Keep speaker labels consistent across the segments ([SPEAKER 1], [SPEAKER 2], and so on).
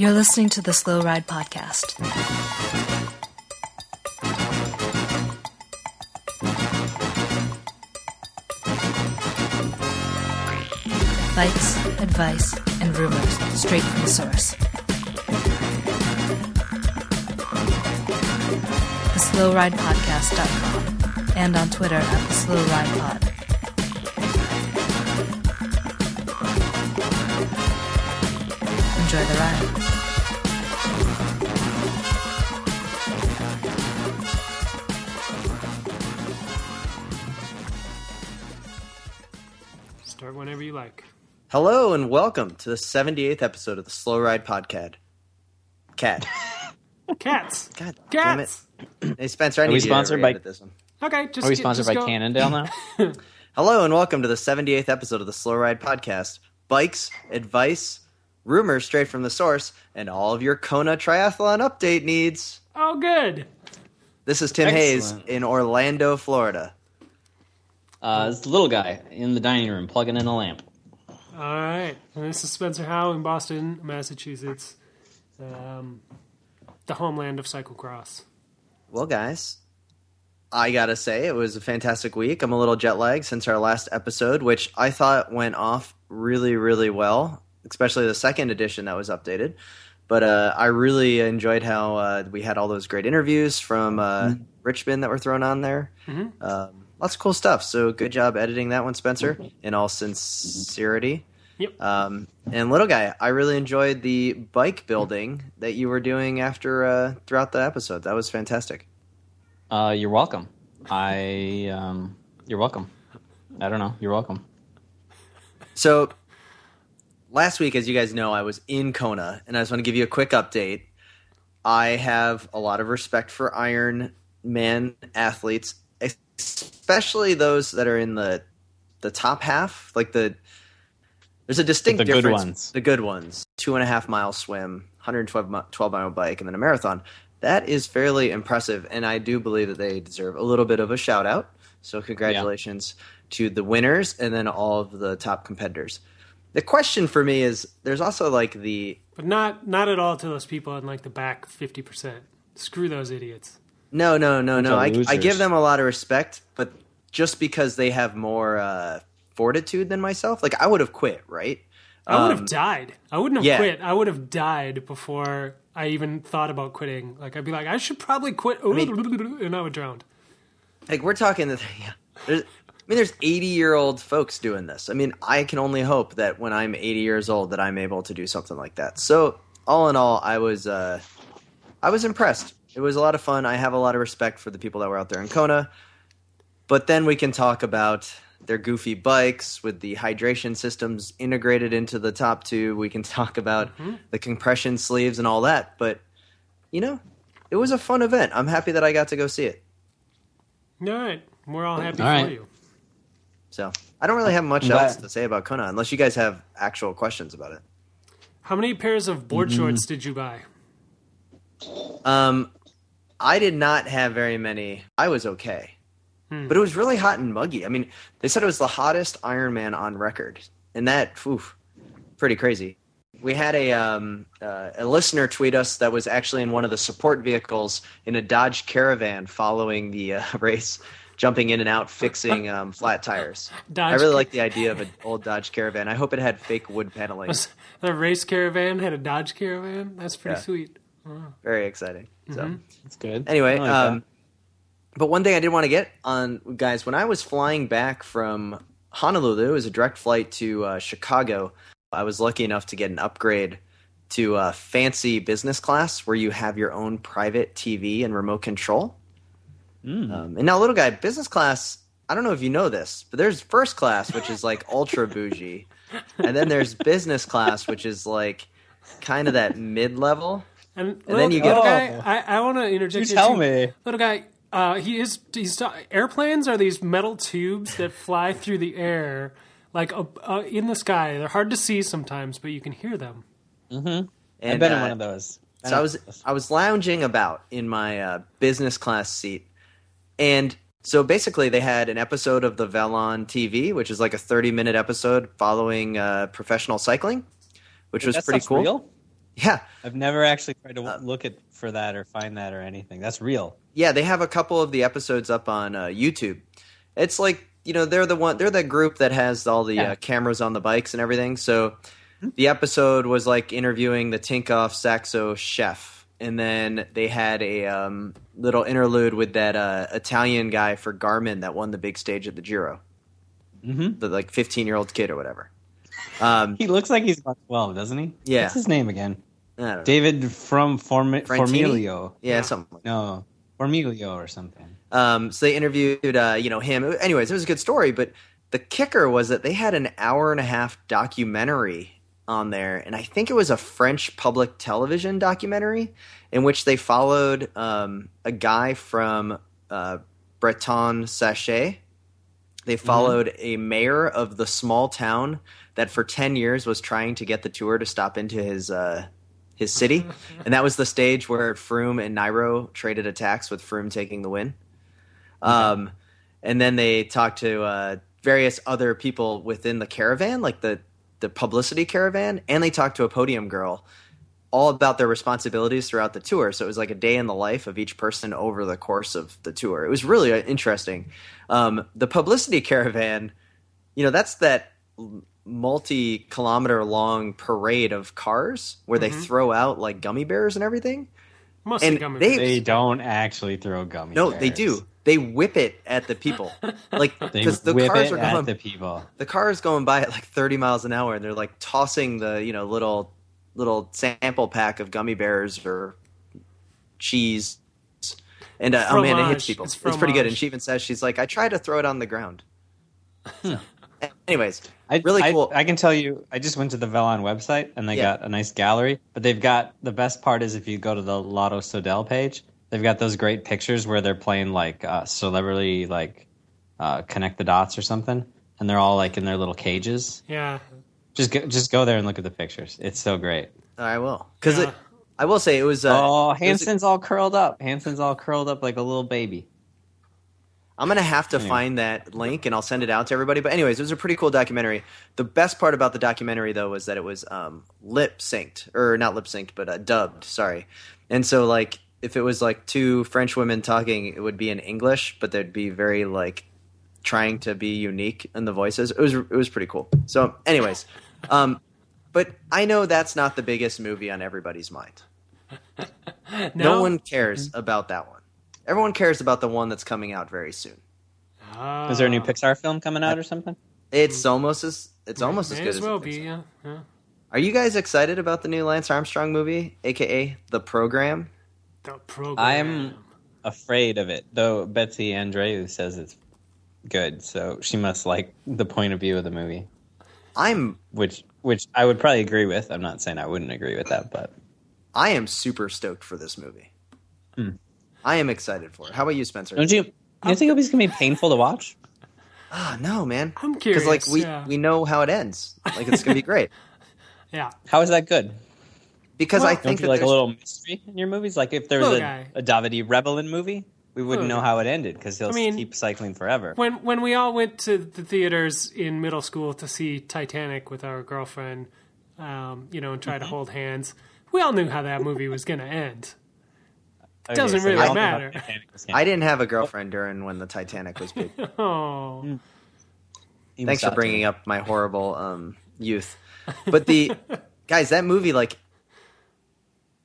[SPEAKER 1] You're listening to the Slow Ride Podcast. Bikes, advice, and rumors straight from the source. TheSlowRidePodcast.com and on Twitter at the Slow Ride Pod. Enjoy the ride.
[SPEAKER 2] Hello and welcome to the 78th episode of the Slow Ride Podcast. Cat.
[SPEAKER 3] Cats.
[SPEAKER 2] God damn it. Hey Spencer, I need
[SPEAKER 4] we
[SPEAKER 2] you to
[SPEAKER 4] sponsored by-
[SPEAKER 2] reedit this one.
[SPEAKER 3] Okay, just
[SPEAKER 4] Are we
[SPEAKER 3] get-
[SPEAKER 4] sponsored
[SPEAKER 3] just
[SPEAKER 4] by
[SPEAKER 3] go-
[SPEAKER 4] Cannondale now?
[SPEAKER 2] Hello and welcome to the 78th episode of the Slow Ride Podcast. Bikes, advice, rumors straight from the source, and all of your Kona triathlon update needs.
[SPEAKER 3] Oh, good.
[SPEAKER 2] This is Tim Hayes in Orlando, Florida.
[SPEAKER 4] Uh, it's the little guy in the dining room plugging in a lamp.
[SPEAKER 3] All right. And this is Spencer Howe in Boston, Massachusetts, um, the homeland of cyclocross.
[SPEAKER 2] Well, guys, I gotta say it was a fantastic week. I'm a little jet lagged since our last episode, which I thought went off really, really well, especially the second edition that was updated. But uh, I really enjoyed how uh, we had all those great interviews from uh, Richmond that were thrown on there. Um, lots of cool stuff. So good job editing that one, Spencer. In all sincerity.
[SPEAKER 3] Yep.
[SPEAKER 2] Um, and little guy, I really enjoyed the bike building that you were doing after uh, throughout the episode. That was fantastic.
[SPEAKER 4] Uh, you're welcome. I um, you're welcome. I don't know. You're welcome.
[SPEAKER 2] So last week, as you guys know, I was in Kona, and I just want to give you a quick update. I have a lot of respect for Iron Man athletes, especially those that are in the the top half. Like the there's a distinct
[SPEAKER 4] The good
[SPEAKER 2] difference.
[SPEAKER 4] ones.
[SPEAKER 2] The good ones, two and a half mile swim, 112 mi- 12 mile bike, and then a marathon. That is fairly impressive, and I do believe that they deserve a little bit of a shout out. So congratulations to the winners and then all of the top competitors. The question for me is there's also like the
[SPEAKER 3] But not not at all to those people in like the back 50%. Screw those idiots.
[SPEAKER 2] No no no no I, I give them a lot of respect but just because they have more uh, fortitude than myself like I would have quit right
[SPEAKER 3] I would have
[SPEAKER 2] Um,
[SPEAKER 3] died. I wouldn't have
[SPEAKER 2] yeah.
[SPEAKER 3] quit. I would have died before I even thought about quitting. Like I'd be like, I should probably quit, and I would drown.
[SPEAKER 2] like we're talking that yeah, there's, I mean there's 80 year old folks doing this I mean I can only hope that when I'm 80 years old that I'm able to do something like that so all in all I was uh, I was impressed it was a lot of fun I have a lot of respect for the people that were out there in Kona but then we can talk about their goofy bikes with the hydration systems integrated into the top two we can talk about the compression sleeves and all that but you know it was a fun event I'm happy that I got to go see it
[SPEAKER 3] All right, we're all happy
[SPEAKER 4] All
[SPEAKER 3] for
[SPEAKER 4] right.
[SPEAKER 3] you.
[SPEAKER 2] So I don't really have much
[SPEAKER 4] I'm
[SPEAKER 2] else to say about Kona, unless you guys have actual questions about it.
[SPEAKER 3] How many pairs of board
[SPEAKER 2] Mm-hmm.
[SPEAKER 3] shorts did you buy?
[SPEAKER 2] Um, I did not have very many. I was okay, but it was really hot and muggy. I mean, they said it was the hottest Ironman on record, and that, oof, pretty crazy. We had a um, uh, a listener tweet us that was actually in one of the support vehicles in a Dodge Caravan following the uh, race, jumping in and out, fixing um, flat tires.
[SPEAKER 3] Dodge
[SPEAKER 2] I really like the idea of an old Dodge Caravan. I hope it had fake wood paneling.
[SPEAKER 3] The race caravan had a Dodge caravan. That's pretty
[SPEAKER 2] Yeah.
[SPEAKER 3] sweet.
[SPEAKER 2] Very exciting. So.
[SPEAKER 4] It's good.
[SPEAKER 2] Anyway,
[SPEAKER 4] like
[SPEAKER 2] um, but one thing I did want to get on, guys, when I was flying back from Honolulu, it was a direct flight to uh, Chicago. I was lucky enough to get an upgrade to uh, fancy business class where you have your own private TV and remote control.
[SPEAKER 4] Mm.
[SPEAKER 2] Um, and now, little guy, business class. I don't know if you know this, but there's first class, which is like ultra bougie, and then there's business class, which is like kind of that mid level.
[SPEAKER 3] And,
[SPEAKER 2] And then you
[SPEAKER 3] little
[SPEAKER 2] get-
[SPEAKER 3] guy, I, I want to interject.
[SPEAKER 4] You tell
[SPEAKER 3] too.
[SPEAKER 4] me.
[SPEAKER 3] little guy. Uh, he is. He's ta- airplanes are these metal tubes that fly through the air, like uh, uh, in the sky. They're hard to see sometimes, but you can hear them. Mm-hmm.
[SPEAKER 2] And,
[SPEAKER 4] I've been in
[SPEAKER 2] uh,
[SPEAKER 4] one of those.
[SPEAKER 2] So I was I was lounging about in my uh, business class seat, and so basically they had an episode of the Velon TV, which is like a thirty minute episode following uh, professional cycling, which was
[SPEAKER 4] That
[SPEAKER 2] pretty cool.
[SPEAKER 4] Real?
[SPEAKER 2] Yeah,
[SPEAKER 4] I've never actually tried to
[SPEAKER 2] Uh,
[SPEAKER 4] look at for that or find that or anything. That's real.
[SPEAKER 2] yeah, they have a couple of the episodes up on uh, YouTube. It's like you know they're the one they're the group that has all the
[SPEAKER 4] Yeah.
[SPEAKER 2] uh, cameras on the bikes and everything. So the episode was like interviewing the Tinkoff Saxo chef, and then they had a um, little interlude with that uh, Italian guy for Garmin that won the big stage at the Giro,
[SPEAKER 4] hmm
[SPEAKER 2] the like fifteen year old kid or whatever. Um,
[SPEAKER 4] He looks like he's about twelve, doesn't he?
[SPEAKER 2] Yeah.
[SPEAKER 4] What's his name again?
[SPEAKER 2] I don't know.
[SPEAKER 4] David from Form-? Formilio.
[SPEAKER 2] yeah, something. Like
[SPEAKER 4] No, Formilio or something.
[SPEAKER 2] Um, so they interviewed, uh, you know, him. Anyways, it was a good story, but the kicker was that they had an hour and a half documentary on there, and I think it was a French public television documentary in which they followed um, a guy from uh, Breton Sachet. They followed a mayor of the small town that for ten years was trying to get the tour to stop into his uh, his city, and that was the stage where Froome and Nairo traded attacks with Froome taking the win. Um, and then they talked to uh, various other people within the caravan, like the the publicity caravan, and they talked to a podium girl, all about their responsibilities throughout the tour. So it was like a day in the life of each person over the course of the tour. It was really uh, interesting. Um, the publicity caravan, you know, that's that multi kilometer long parade of cars where they throw out like gummy bears and everything.
[SPEAKER 3] Mostly
[SPEAKER 2] And
[SPEAKER 3] gummy
[SPEAKER 2] they-
[SPEAKER 3] bears.
[SPEAKER 4] They don't actually throw gummy.
[SPEAKER 2] No,
[SPEAKER 4] bears.
[SPEAKER 2] they do. They whip it at the people, like
[SPEAKER 4] They
[SPEAKER 2] because the
[SPEAKER 4] whip
[SPEAKER 2] cars
[SPEAKER 4] it
[SPEAKER 2] are
[SPEAKER 4] at
[SPEAKER 2] going.
[SPEAKER 4] the people.
[SPEAKER 2] the car is going by at like 30 miles an hour and they're like tossing the you know little little sample pack of gummy bears or cheese and uh, oh man it hits people
[SPEAKER 3] It's
[SPEAKER 2] it's, pretty good and she even says she's like i tried to throw it on the ground So, anyways
[SPEAKER 4] I,
[SPEAKER 2] Really
[SPEAKER 4] I-
[SPEAKER 2] cool.
[SPEAKER 4] I, can tell you, I just went to the Velon website and they
[SPEAKER 2] Yeah.
[SPEAKER 4] got a nice gallery. But they've got the best part is if you go to the Lotto Soudal page, they've got those great pictures where they're playing like uh, celebrity, like uh, connect the dots or something, and they're all like in their little cages.
[SPEAKER 3] yeah.
[SPEAKER 4] Just go, just go there and look at the pictures. It's so great.
[SPEAKER 2] i will because
[SPEAKER 3] Yeah.
[SPEAKER 2] i will say it was uh,
[SPEAKER 4] oh,
[SPEAKER 2] it was
[SPEAKER 4] Hansen's all curled up. Hansen's all curled up like a little baby.
[SPEAKER 2] I'm gonna have to
[SPEAKER 4] Anyway.
[SPEAKER 2] find that link and I'll send it out to everybody. But anyways, it was a pretty cool documentary. The best part about the documentary though was that it was um, lip synced or not lip synced, but uh, dubbed. Sorry. And so like if it was like two French women talking, it would be in English, but they'd be very like trying to be unique in the voices. It was it was pretty cool. So, anyways, um, but I know that's not the biggest movie on everybody's mind. No, one cares about that one. Everyone cares about the one that's coming out very soon.
[SPEAKER 3] Ah.
[SPEAKER 4] Is there a new Pixar film coming out or something?
[SPEAKER 2] It's almost as it's almost
[SPEAKER 3] May
[SPEAKER 2] as good
[SPEAKER 3] as
[SPEAKER 2] as
[SPEAKER 3] well
[SPEAKER 2] it
[SPEAKER 3] be. Yeah. yeah.
[SPEAKER 2] Are you guys excited about the new Lance Armstrong movie, aka The Program?
[SPEAKER 3] The program.
[SPEAKER 4] I'm afraid of it, though. Betsy Andreu says it's good, so she must like the point of view of the movie,
[SPEAKER 2] I'm
[SPEAKER 4] which which I would probably agree with. I'm not saying I wouldn't agree with that, but
[SPEAKER 2] I am super stoked for this movie.
[SPEAKER 4] Hmm.
[SPEAKER 2] I am excited for it. How about you, Spencer?
[SPEAKER 4] don't you? You think it's gonna be painful to watch?
[SPEAKER 2] Ah, no, man.
[SPEAKER 3] I'm curious.
[SPEAKER 2] Because like we
[SPEAKER 3] yeah.
[SPEAKER 2] we know how it ends. Like it's gonna be great.
[SPEAKER 3] yeah.
[SPEAKER 4] How is that good?
[SPEAKER 2] Because
[SPEAKER 3] Well,
[SPEAKER 2] I
[SPEAKER 4] Don't
[SPEAKER 2] think
[SPEAKER 4] you
[SPEAKER 2] that
[SPEAKER 4] like a little mystery in your movies? Like if there was
[SPEAKER 3] Look,
[SPEAKER 4] a,
[SPEAKER 3] I-
[SPEAKER 4] a Davide Rebellin movie, we wouldn't
[SPEAKER 3] Look,
[SPEAKER 4] know how it ended because he'll
[SPEAKER 3] I mean-
[SPEAKER 4] keep cycling forever.
[SPEAKER 3] When when we all went to the theaters in middle school to see Titanic with our girlfriend, um, you know, and try to
[SPEAKER 2] Mm-hmm.
[SPEAKER 3] hold hands, we all knew how that movie was going to end.
[SPEAKER 4] Okay,
[SPEAKER 3] doesn't
[SPEAKER 4] so
[SPEAKER 3] really
[SPEAKER 4] we all know how
[SPEAKER 3] matter.
[SPEAKER 2] I didn't have a girlfriend during when the Titanic was big.
[SPEAKER 3] Oh,
[SPEAKER 2] Mm. Thanks for bringing up my horrible um, youth. But the guys, that movie, like,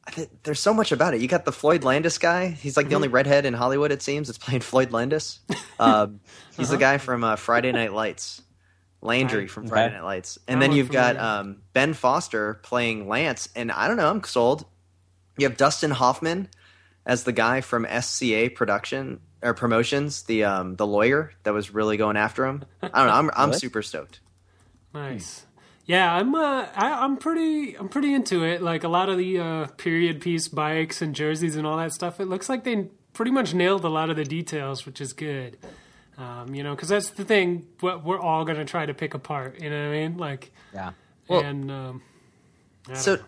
[SPEAKER 2] I there's so much about it. You got the Floyd Landis guy. He's like the
[SPEAKER 3] Mm-hmm.
[SPEAKER 2] only redhead in Hollywood, it seems. It's playing Floyd Landis. Um, he's
[SPEAKER 3] Uh-huh.
[SPEAKER 2] the guy from uh, Friday Night Lights, Landry
[SPEAKER 3] Right.
[SPEAKER 2] from
[SPEAKER 4] Okay.
[SPEAKER 2] Friday Night Lights. And
[SPEAKER 3] That
[SPEAKER 2] then you've got um, Ben Foster playing Lance. And I don't know, I'm sold. You have Dustin Hoffman as the guy from SCA production or promotions, the um, the lawyer that was really going after him. I don't know. I'm I'm
[SPEAKER 4] Really?
[SPEAKER 2] super stoked.
[SPEAKER 3] nice. Yeah, I'm uh, I, I'm pretty I'm pretty into it. Like a lot of the uh, period piece bikes and jerseys and all that stuff. It looks like they pretty much nailed a lot of the details, which is good. Um, you know, because that's the thing. What we're all gonna try to pick apart. You know what I mean? Like,
[SPEAKER 4] Yeah.
[SPEAKER 2] Well-
[SPEAKER 3] and um,
[SPEAKER 2] So
[SPEAKER 3] know.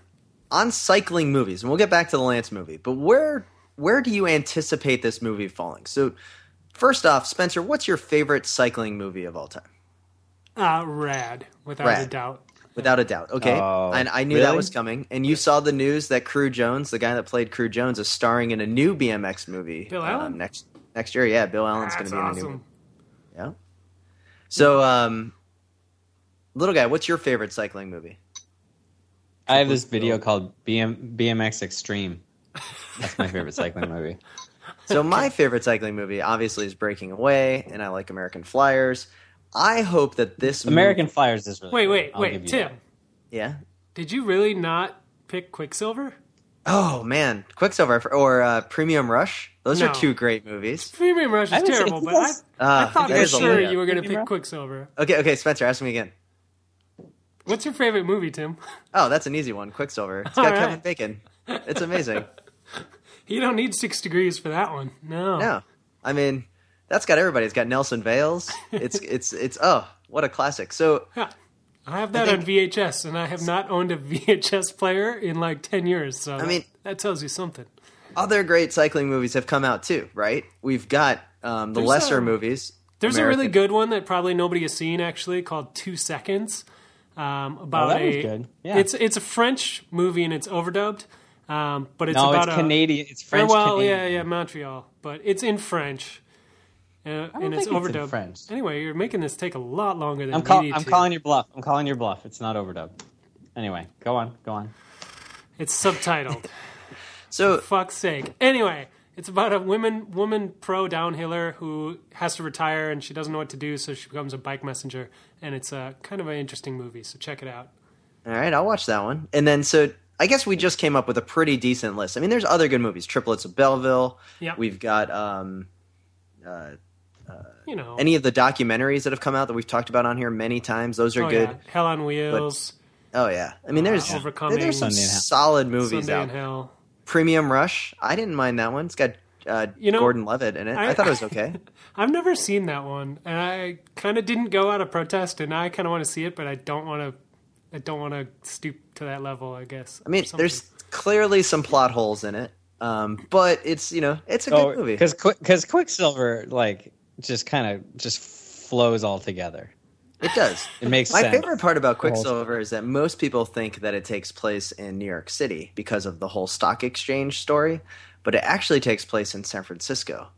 [SPEAKER 2] on cycling movies, and we'll get back to the Lance movie, but where where do you anticipate this movie falling? So first off, Spencer, what's your favorite cycling movie of all time?
[SPEAKER 3] Uh, rad, without
[SPEAKER 2] Rad.
[SPEAKER 3] a doubt.
[SPEAKER 2] without a doubt. Okay,
[SPEAKER 4] Oh,
[SPEAKER 2] and I knew that was coming. And you saw the news that Cru Jones, the guy that played Cru Jones, is starring in a new BMX movie.
[SPEAKER 3] Bill
[SPEAKER 2] um,
[SPEAKER 3] Allen?
[SPEAKER 2] next next year. Yeah, Bill Allen's going to be in a new
[SPEAKER 3] awesome.
[SPEAKER 2] movie. Yeah. So, um, little guy, what's your favorite cycling movie?
[SPEAKER 4] I have this video called BM, BMX Extreme. That's my favorite cycling movie.
[SPEAKER 2] So my favorite cycling movie, obviously, is Breaking Away, and I like American Flyers. I hope that this movie-
[SPEAKER 4] American Flyers is really
[SPEAKER 3] Wait, wait,
[SPEAKER 4] I'll
[SPEAKER 3] wait, Tim.
[SPEAKER 4] that.
[SPEAKER 2] yeah.
[SPEAKER 3] Did you really not pick Quicksilver?
[SPEAKER 2] Oh man, Quicksilver or uh, Premium Rush. Those
[SPEAKER 3] No.
[SPEAKER 2] are two great movies.
[SPEAKER 3] Premium Rush is
[SPEAKER 4] haven't
[SPEAKER 3] terrible, but I,
[SPEAKER 4] Yes.
[SPEAKER 3] I
[SPEAKER 2] Uh,
[SPEAKER 3] thought for sure you were going to pick
[SPEAKER 4] Rush?
[SPEAKER 3] Quicksilver.
[SPEAKER 2] Okay, okay, Spencer, ask me again.
[SPEAKER 3] What's your favorite movie, Tim?
[SPEAKER 2] Oh, that's an easy one. Quicksilver. It's got
[SPEAKER 3] right.
[SPEAKER 2] Kevin Bacon. It's amazing.
[SPEAKER 3] You don't need six degrees for that one. No.
[SPEAKER 2] no, I mean that's got everybody. It's got Nelson Vails. It's it's it's oh what a classic. So
[SPEAKER 3] Yeah. I have that
[SPEAKER 2] I
[SPEAKER 3] on VHS, and I have not owned a VHS player in like 10 years. So I
[SPEAKER 2] mean-
[SPEAKER 3] that tells you something.
[SPEAKER 2] other great cycling movies have come out too, right? We've got um, the
[SPEAKER 3] There's,
[SPEAKER 2] lesser
[SPEAKER 3] um,
[SPEAKER 2] movies.
[SPEAKER 3] There's a really good one that probably nobody has seen actually called Two Seconds. Um, about
[SPEAKER 4] Oh, that was
[SPEAKER 3] a,
[SPEAKER 4] good. Yeah.
[SPEAKER 3] It's it's a French movie and it's overdubbed, um, but it's
[SPEAKER 4] No,
[SPEAKER 3] about
[SPEAKER 4] it's
[SPEAKER 3] a,
[SPEAKER 4] Canadian. It's French.
[SPEAKER 3] well,
[SPEAKER 4] Canadian.
[SPEAKER 3] yeah, yeah, Montreal, but it's in French, uh, and
[SPEAKER 4] don't
[SPEAKER 3] it's
[SPEAKER 4] think it's in
[SPEAKER 3] overdubbed.
[SPEAKER 4] French.
[SPEAKER 3] Anyway, you're making this take a lot longer than
[SPEAKER 4] I'm, call, I'm calling your bluff. I'm calling your bluff. It's not overdubbed. Anyway, go on. Go on.
[SPEAKER 3] It's subtitled.
[SPEAKER 2] So
[SPEAKER 3] fuck's sake. Anyway, it's about a woman woman pro downhiller who has to retire and she doesn't know what to do, so she becomes a bike messenger. And it's a kind of an interesting movie, so check it out.
[SPEAKER 2] all right, I'll watch that one. And then so I guess we just came up with a pretty decent list. I mean, there's other good movies. Triplets of Belleville.
[SPEAKER 3] Yeah.
[SPEAKER 2] We've got um,
[SPEAKER 3] You know,
[SPEAKER 2] any of the documentaries that have come out that we've talked about on here many times. Those are
[SPEAKER 3] oh,
[SPEAKER 2] good.
[SPEAKER 3] yeah. Hell on Wheels,
[SPEAKER 2] Oh yeah, I mean, there's
[SPEAKER 3] Overcoming
[SPEAKER 2] there's some
[SPEAKER 4] Sunday in Hell.
[SPEAKER 2] solid movies
[SPEAKER 3] Sunday
[SPEAKER 2] out.
[SPEAKER 3] Hell.
[SPEAKER 2] Premium Rush. I didn't mind that one. It's got uh,
[SPEAKER 3] You know,
[SPEAKER 2] Gordon Levitt in it. I,
[SPEAKER 3] I-
[SPEAKER 2] thought it was okay.
[SPEAKER 3] I've never seen that one, and I kind of didn't go out of protest, and I kind of want to see it, but I don't want to. I don't want to stoop to that level. I guess.
[SPEAKER 2] I mean, there's clearly some plot holes in it, um, but it's you know it's a
[SPEAKER 4] Oh,
[SPEAKER 2] good movie.
[SPEAKER 4] because because Quicksilver like just kind of just flows all together.
[SPEAKER 2] It does.
[SPEAKER 4] It makes
[SPEAKER 2] My
[SPEAKER 4] sense.
[SPEAKER 2] favorite part about Quicksilver is that most people think that it takes place in New York City because of the whole stock exchange story, but it actually takes place in San Francisco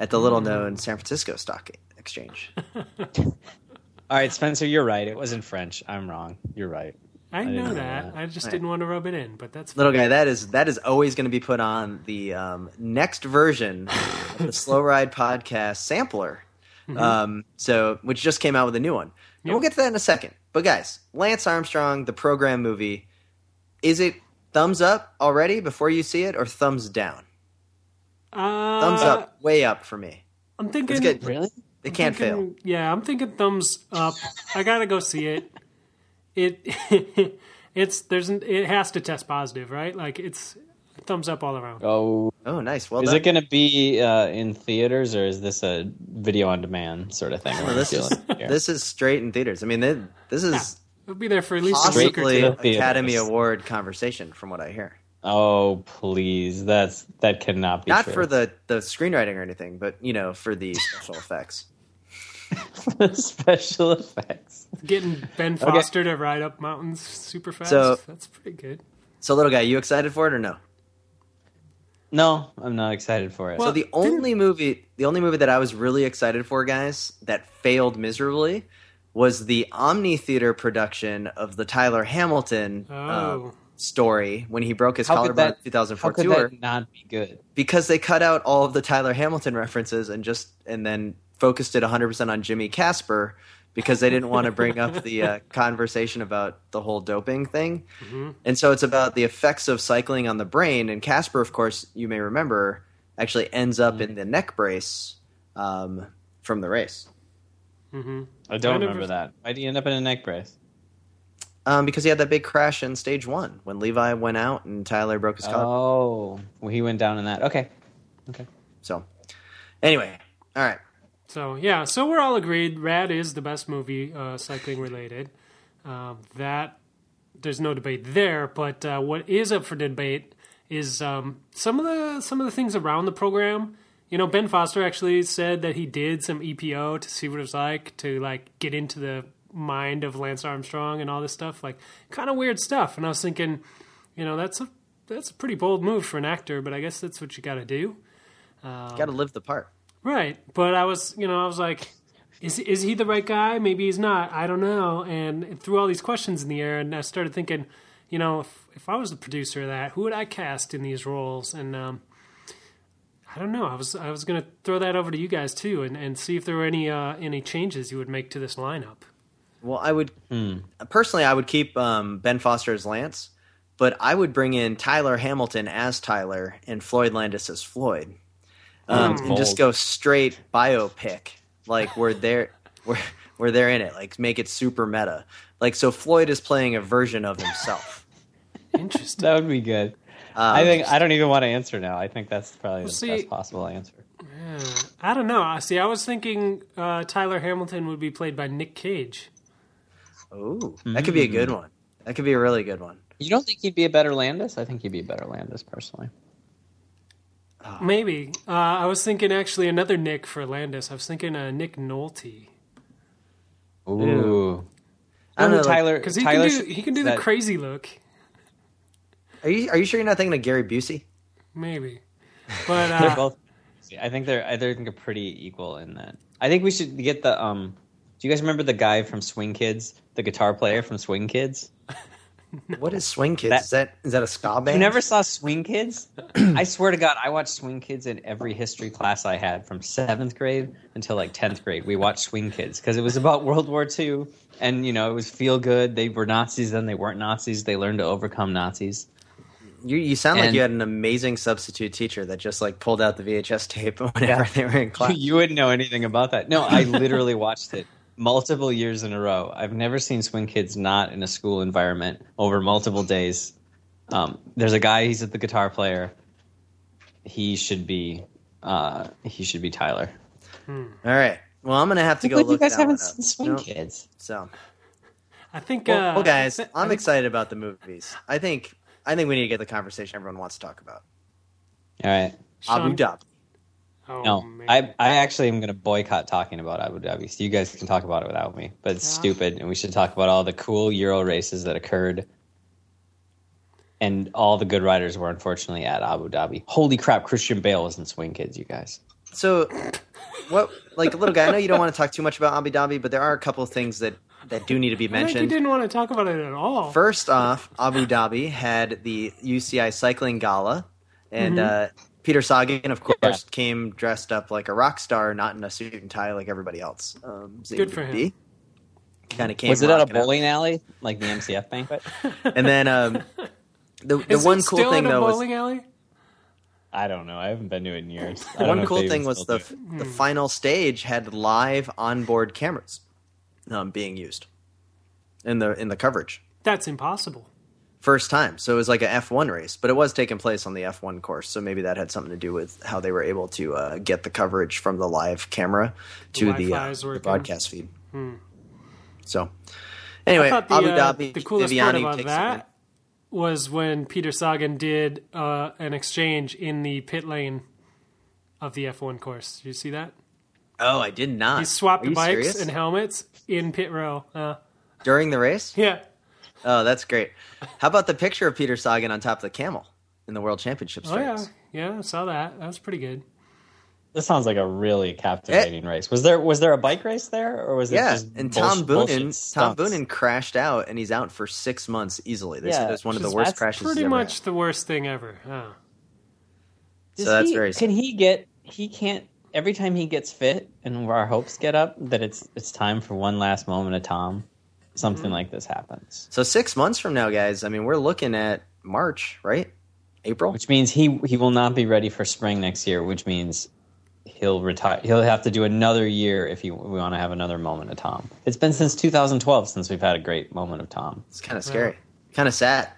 [SPEAKER 2] at the little known San Francisco Stock Exchange.
[SPEAKER 4] All right, Spencer, you're right. It was in French. I'm wrong. You're right.
[SPEAKER 3] I
[SPEAKER 4] didn't
[SPEAKER 3] know
[SPEAKER 4] know
[SPEAKER 3] that.
[SPEAKER 4] that.
[SPEAKER 3] I just
[SPEAKER 2] Right.
[SPEAKER 3] didn't want to rub it in, but that's
[SPEAKER 2] Little guy, that is that is always going to be put on the um, next version of the Slow Ride podcast sampler. Um, so which just came out with a new one. And we'll get to that in a second. But guys, Lance Armstrong, the program movie, is it thumbs up already before you see it, or thumbs down?
[SPEAKER 3] Uh,
[SPEAKER 2] Thumbs up, way up for me.
[SPEAKER 3] I'm thinking.
[SPEAKER 2] It's good.
[SPEAKER 4] Really?
[SPEAKER 2] It can't fail.
[SPEAKER 3] Yeah, I'm thinking thumbs up. I gotta go see it. It it's there's an, it has to test positive, right? Like it's thumbs up all around.
[SPEAKER 4] Oh,
[SPEAKER 2] Oh, nice. Well
[SPEAKER 4] is
[SPEAKER 2] done.
[SPEAKER 4] it going to be uh, in theaters or is this a video on demand sort of thing?
[SPEAKER 2] Well, this is this is straight in theaters. I mean, they, this is
[SPEAKER 3] It'll be there for at least a week
[SPEAKER 2] possibly
[SPEAKER 3] two.
[SPEAKER 4] the.
[SPEAKER 2] Academy Award conversation, from what I hear.
[SPEAKER 4] Oh, please! That's that cannot be
[SPEAKER 2] Not
[SPEAKER 4] true.
[SPEAKER 2] for the the screenwriting or anything, but you know, for the special effects.
[SPEAKER 4] special effects.
[SPEAKER 3] Getting Ben Foster to ride up mountains super fast.
[SPEAKER 2] So-
[SPEAKER 3] that's pretty good.
[SPEAKER 2] So, little guy, you excited for it or no?
[SPEAKER 4] No, I'm not excited for it.
[SPEAKER 2] so the only movie, the only movie that I was really excited for, guys, that failed miserably, was the Omni Theater production of the Tyler Hamilton uh,
[SPEAKER 3] Oh.
[SPEAKER 2] story when he broke his
[SPEAKER 4] how
[SPEAKER 2] collarbone in 2004
[SPEAKER 4] how could
[SPEAKER 2] tour.
[SPEAKER 4] that not be good?
[SPEAKER 2] because they cut out all of the Tyler Hamilton references and just and then focused it 100% on Jimmy Casper because they didn't want to bring up the uh, conversation about the whole doping thing. And so it's about the effects of cycling on the brain and Casper of course you may remember actually ends up in the neck brace um, from the race.
[SPEAKER 4] I don't
[SPEAKER 3] I never-
[SPEAKER 4] remember that. Why did he end up in a neck brace?
[SPEAKER 2] Um, because he had that big crash in stage 1 when Levi went out and Tyler broke his collarbone.
[SPEAKER 4] Oh, well, he went down in that. Okay, okay.
[SPEAKER 2] So anyway, all right.
[SPEAKER 3] So yeah, so we're all agreed. Rad is the best movie uh, cycling related. Um, that there's no debate there. But uh, what is up for debate is um, some of the some of the things around the program. You know, Ben Foster actually said that he did some EPO to see what it was like to like get into the mind of Lance Armstrong and all this stuff, like kind of weird stuff. And I was thinking, you know, that's a that's a pretty bold move for an actor, but I guess that's what you got to do.
[SPEAKER 2] Got to live the part.
[SPEAKER 3] Right. But I was, you know, I was like, is is he the right guy? Maybe he's not. I don't know. And it threw all these questions in the air, and I started thinking, you know, if if I was the producer of that, who would I cast in these roles? And um, I don't know. I was I was going to throw that over to you guys too, and, and see if there were any uh, any changes you would make to this lineup.
[SPEAKER 2] Well, I would personally, I would keep um, Ben Foster as Lance, but I would bring in Tyler Hamilton as Tyler and Floyd Landis as Floyd, um, and just go straight biopic, like where they're where where they're in it, like make it super meta. Like so, Floyd is playing a version of himself.
[SPEAKER 3] Interesting.
[SPEAKER 4] That would be good.
[SPEAKER 2] Um,
[SPEAKER 4] I think I don't even want to answer now. I think that's probably the
[SPEAKER 3] see-
[SPEAKER 4] best possible answer.
[SPEAKER 3] I don't know. I See, I was thinking uh, Tyler Hamilton would be played by Nick Cage.
[SPEAKER 2] Ooh, that could be a good one. That could be a really good one.
[SPEAKER 4] You don't think he'd be a better Landis? I think he'd be a better Landis personally.
[SPEAKER 3] Maybe. Uh, I was thinking actually another Nick for Landis. I was thinking uh, Nick Nolte.
[SPEAKER 4] Ooh.
[SPEAKER 2] I don't know,
[SPEAKER 4] Tyler
[SPEAKER 3] Because he
[SPEAKER 4] Tyler
[SPEAKER 3] can do he can do the crazy look,
[SPEAKER 2] Are you are you sure you're not thinking of Gary Busey?
[SPEAKER 3] maybe. But
[SPEAKER 4] They're
[SPEAKER 3] uh,
[SPEAKER 4] both. I think they're. I think they're pretty equal in that. I think we should get the. Um, do you guys remember the guy from Swing Kids, the guitar player from Swing Kids?
[SPEAKER 2] What is Swing Kids?
[SPEAKER 4] That-
[SPEAKER 2] is that is that a ska band?
[SPEAKER 4] You never saw Swing Kids? I swear to God, I watched Swing Kids in every history class I had from seventh grade until like tenth grade. We watched Swing Kids because it was about World War II, and you know it was feel good. They were Nazis, then they weren't Nazis. They learned to overcome Nazis.
[SPEAKER 2] You, you sound like you had an amazing substitute teacher that just like pulled out the VHS tape whenever they were in class.
[SPEAKER 4] You wouldn't know anything about that. No, I literally watched it multiple years in a row. I've never seen Swing Kids not in a school environment over multiple days. Um, there's a guy. He's at the guitar player. He should be. Uh, he should be Tyler.
[SPEAKER 2] All right. Well, I'm gonna have to go
[SPEAKER 4] But you
[SPEAKER 2] look.
[SPEAKER 4] guys
[SPEAKER 2] that
[SPEAKER 4] haven't
[SPEAKER 2] one up.
[SPEAKER 4] seen Swing
[SPEAKER 2] No.
[SPEAKER 4] Kids.
[SPEAKER 2] So,
[SPEAKER 3] I think.
[SPEAKER 2] well,
[SPEAKER 3] uh,
[SPEAKER 2] well, guys,
[SPEAKER 3] I thi-
[SPEAKER 2] I'm
[SPEAKER 3] I
[SPEAKER 2] excited about the movies. I think I think we need to get the conversation everyone wants to talk about.
[SPEAKER 4] All right.
[SPEAKER 2] Abu
[SPEAKER 3] Sean-
[SPEAKER 2] Dhabi.
[SPEAKER 3] Oh,
[SPEAKER 4] No,
[SPEAKER 3] man.
[SPEAKER 4] I I actually am going to boycott talking about Abu Dhabi. So you guys can talk about it without me, but it's
[SPEAKER 3] Yeah.
[SPEAKER 4] stupid, and we should talk about all the cool Euro races that occurred, and all the good riders were unfortunately at Abu Dhabi. Holy crap! Christian Bale was in Swing Kids, you guys.
[SPEAKER 2] So, what? Like, a little guy, I know you don't want to talk too much about Abu Dhabi, but there are a couple of things that that do need to be
[SPEAKER 3] I think you didn't want to talk about it at all.
[SPEAKER 2] First off, Abu Dhabi had the UCI cycling gala, and
[SPEAKER 3] Mm-hmm.
[SPEAKER 2] uh, Peter Sagan, of course,
[SPEAKER 4] Yeah.
[SPEAKER 2] came dressed up like a rock star, not in a suit and tie like everybody else. Um,
[SPEAKER 3] Good for him.
[SPEAKER 2] Kind of came.
[SPEAKER 4] was it at a
[SPEAKER 2] rocking out.
[SPEAKER 4] bowling alley like the MCF banquet?
[SPEAKER 2] And then um, the the
[SPEAKER 3] Is
[SPEAKER 2] one cool thing though was
[SPEAKER 3] bowling alley?
[SPEAKER 4] I don't know. I haven't been to it in years. I don't know
[SPEAKER 2] one cool thing was the
[SPEAKER 4] do it.
[SPEAKER 2] the
[SPEAKER 3] Hmm.
[SPEAKER 2] final stage had live onboard cameras um, being used in the in the coverage.
[SPEAKER 3] That's impossible.
[SPEAKER 2] First time, so it was like a F1 race, but it was taking place on the F1 course, so maybe that had something to do with how they were able to uh, get the coverage from the live camera to the,
[SPEAKER 3] Wi-Fi
[SPEAKER 2] uh, the broadcast feed. So, anyway,
[SPEAKER 3] the,
[SPEAKER 2] Abu
[SPEAKER 3] uh,
[SPEAKER 2] Dhabi,
[SPEAKER 3] the coolest part
[SPEAKER 2] Viviani
[SPEAKER 3] about that was when Peter Sagan did uh, an exchange in the pit lane of the F1 course. Did you see that?
[SPEAKER 2] Oh, I did not.
[SPEAKER 3] He swapped bikes
[SPEAKER 2] serious?
[SPEAKER 3] and helmets in pit row. Uh,
[SPEAKER 2] during the race.
[SPEAKER 3] yeah.
[SPEAKER 2] Oh, that's great. How about the picture of Peter Sagan on top of the camel in the World Championship
[SPEAKER 3] Oh yeah, yeah. I saw that. That was pretty good.
[SPEAKER 4] This sounds like a really captivating race. Was there was there a bike race there, or was it
[SPEAKER 2] Yeah,
[SPEAKER 4] just
[SPEAKER 2] and Tom
[SPEAKER 4] bullshit
[SPEAKER 2] Boonen, Tom? Boonen crashed out, and he's out for six months easily. They
[SPEAKER 4] Yeah,
[SPEAKER 2] said it's one of the worst crashes.
[SPEAKER 3] Pretty
[SPEAKER 2] ever
[SPEAKER 3] much
[SPEAKER 2] had.
[SPEAKER 3] the worst thing ever. Huh.
[SPEAKER 4] Does
[SPEAKER 2] So that's
[SPEAKER 4] he-
[SPEAKER 2] very
[SPEAKER 4] Can he get? He can't. Every time he gets fit, and our hopes get up that it's it's time for one last moment of Tom. Something
[SPEAKER 2] Mm-hmm.
[SPEAKER 4] like this happens,
[SPEAKER 2] So six months from now, guys. I mean, we're looking at March, right? April.
[SPEAKER 4] which means he he will not be ready for spring next year. Which means he'll retire. He'll have to do another year if he, we want to have another moment of Tom. It's been since 2012 since we've had a great moment of Tom.
[SPEAKER 2] It's kind of scary, kind of sad.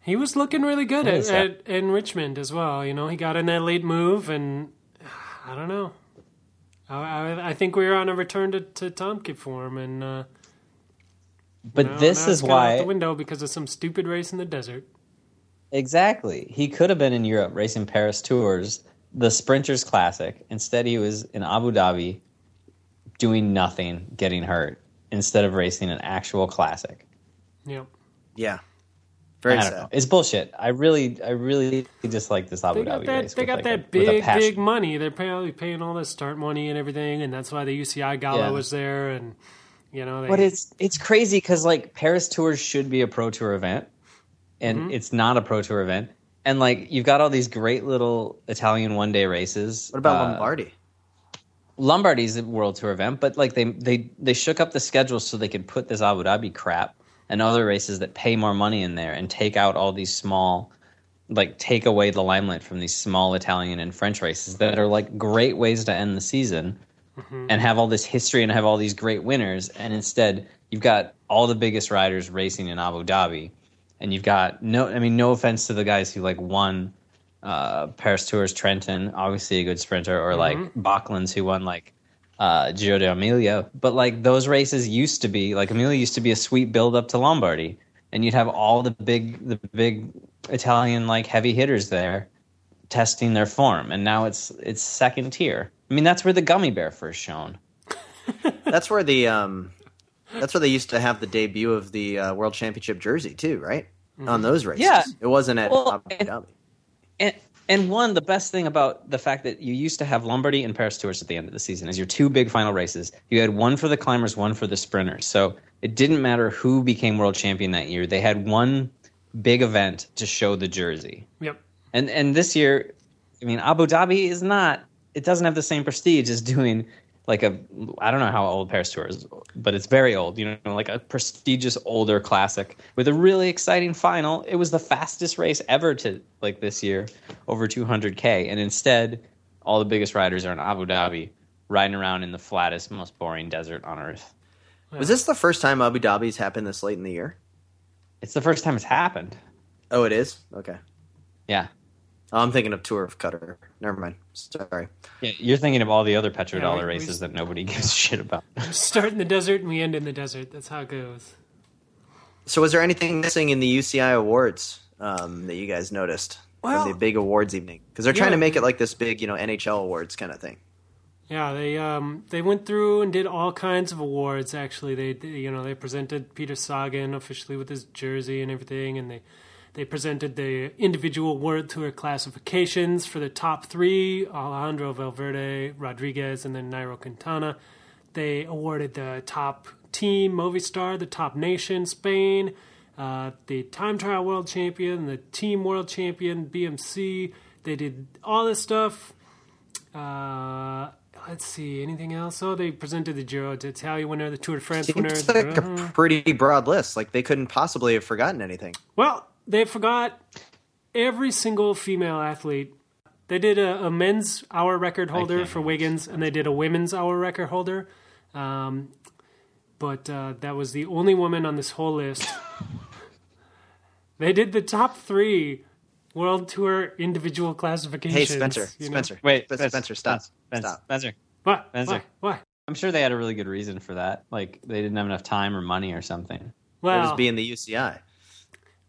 [SPEAKER 3] He was looking really good at, at in Richmond as well. You know, he got in that late move, and I don't know. I, I, I think we were on a return to, to Tomkit form, and uh,
[SPEAKER 4] But
[SPEAKER 3] now-
[SPEAKER 4] this
[SPEAKER 3] now
[SPEAKER 4] is
[SPEAKER 3] it's out
[SPEAKER 4] why
[SPEAKER 3] the window because of some stupid race in the desert.
[SPEAKER 4] Exactly. He could have been in Europe racing Paris Tours, the Sprinters Classic. Instead, he was in Abu Dhabi doing nothing, getting hurt. instead of racing an actual classic.
[SPEAKER 3] Yep.
[SPEAKER 2] Yeah. Very sad.
[SPEAKER 4] know. It's bullshit. I really, I really dislike this Abu
[SPEAKER 3] They got
[SPEAKER 4] Dhabi
[SPEAKER 3] that.
[SPEAKER 4] race.
[SPEAKER 3] They got
[SPEAKER 4] like,
[SPEAKER 3] that
[SPEAKER 4] a-
[SPEAKER 3] big, big money. They're probably paying all the start money and everything, and that's why the UCI gala
[SPEAKER 4] Yeah.
[SPEAKER 3] was there. And you know, they,
[SPEAKER 4] But it's it's crazy because like Paris Tours should be a pro tour event, and
[SPEAKER 3] Mm-hmm.
[SPEAKER 4] it's not a pro tour event. And like you've got all these great little Italian one day races.
[SPEAKER 2] What about
[SPEAKER 4] Uh,
[SPEAKER 2] Lombardi?
[SPEAKER 4] Lombardy's a world tour event, but like they they they shook up the schedule so they could put this Abu Dhabi crap and other races that pay more money in there and take out all these small like take away the limelight from these small Italian and French races that are like great ways to end the season and have all this history and have all these great winners. And instead you've got all the biggest riders racing in Abu Dhabi. And you've got no I mean no offense to the guys who like won uh, Paris Tours Trentin, obviously a good sprinter, or like Bakelants who won like uh, Giro d'Emilia. But like those races used to be like Emilia used to be a sweet build up to Lombardy, and you'd have all the big the big Italian like heavy hitters there testing their form, and now it's it's second tier. I mean that's where the gummy bear first shown.
[SPEAKER 2] That's where the um, that's where they used to have the debut of the uh, World Championship jersey too, right? On those races,
[SPEAKER 4] Yeah.
[SPEAKER 2] it wasn't at
[SPEAKER 4] Well,
[SPEAKER 2] Abu Dhabi.
[SPEAKER 4] And and one, the best thing about the fact that you used to have Lombardy and Paris Tours at the end of the season as your two big final races. You had one for the climbers, one for the sprinters. So it didn't matter who became world champion that year. They had one big event to show the jersey.
[SPEAKER 3] Yep.
[SPEAKER 4] And and this year, I mean, Abu Dhabi is not. It doesn't have the same prestige as doing like a. I don't know how old Paris Tour is, but it's very old. You know, like a prestigious older classic with a really exciting final. It was the fastest race ever to like this year, over 200k, and instead, all the biggest riders are in Abu Dhabi, riding around in the flattest, most boring desert on earth.
[SPEAKER 2] Was this the first time Abu Dhabi's happened this late in the year?
[SPEAKER 4] It's the first time it's happened.
[SPEAKER 2] Oh, it is. Okay.
[SPEAKER 4] Yeah.
[SPEAKER 2] Oh, I'm thinking of Tour of Qatar. Never mind. Sorry.
[SPEAKER 4] Yeah, you're thinking of all the other petrodollar
[SPEAKER 3] Yeah, we- we
[SPEAKER 4] races
[SPEAKER 3] just-
[SPEAKER 4] that nobody gives shit about.
[SPEAKER 3] Start in the desert and we end in the desert. That's how it goes.
[SPEAKER 2] So, was there anything missing in the UCI awards um, that you guys noticed
[SPEAKER 3] Well-
[SPEAKER 2] from the big awards evening? Because they're trying
[SPEAKER 3] Yeah.
[SPEAKER 2] to make it like this big, you know, NHL awards kind of thing.
[SPEAKER 3] Yeah, they um they went through and did all kinds of awards. Actually, they, they you know they presented Peter Sagan officially with his jersey and everything, and they they presented the individual World Tour classifications for the top three: Alejandro Valverde, Rodriguez, and then Nairo Quintana. They awarded the top team Movistar, the top nation Spain, uh, the time trial world champion, the team world champion BMC. They did all this stuff. Uh, let's see, anything else? Oh, they presented the Giro d'Italia winner, the Tour de France winner.
[SPEAKER 2] Seems like a
[SPEAKER 3] Uh,
[SPEAKER 2] pretty broad list. Like they couldn't possibly have forgotten anything.
[SPEAKER 3] Well, they forgot every single female athlete. They did a, a men's hour record holder for Wiggins, and they did a women's hour record holder. Um, but uh, that was the only woman on this whole list. they did the top three World Tour individual classifications.
[SPEAKER 2] Hey,
[SPEAKER 3] classifications.
[SPEAKER 2] Spencer.
[SPEAKER 3] you know?
[SPEAKER 2] Spencer.
[SPEAKER 4] Wait,
[SPEAKER 2] Spencer, Spencer, stop.
[SPEAKER 4] Spencer,
[SPEAKER 2] Stop.
[SPEAKER 4] Spencer.
[SPEAKER 3] What?
[SPEAKER 4] Spencer.
[SPEAKER 3] Why? Why?
[SPEAKER 4] I'm sure they had a really good reason for that. Like they didn't have enough time or money or something.
[SPEAKER 2] It
[SPEAKER 3] Well,
[SPEAKER 2] was being the UCI.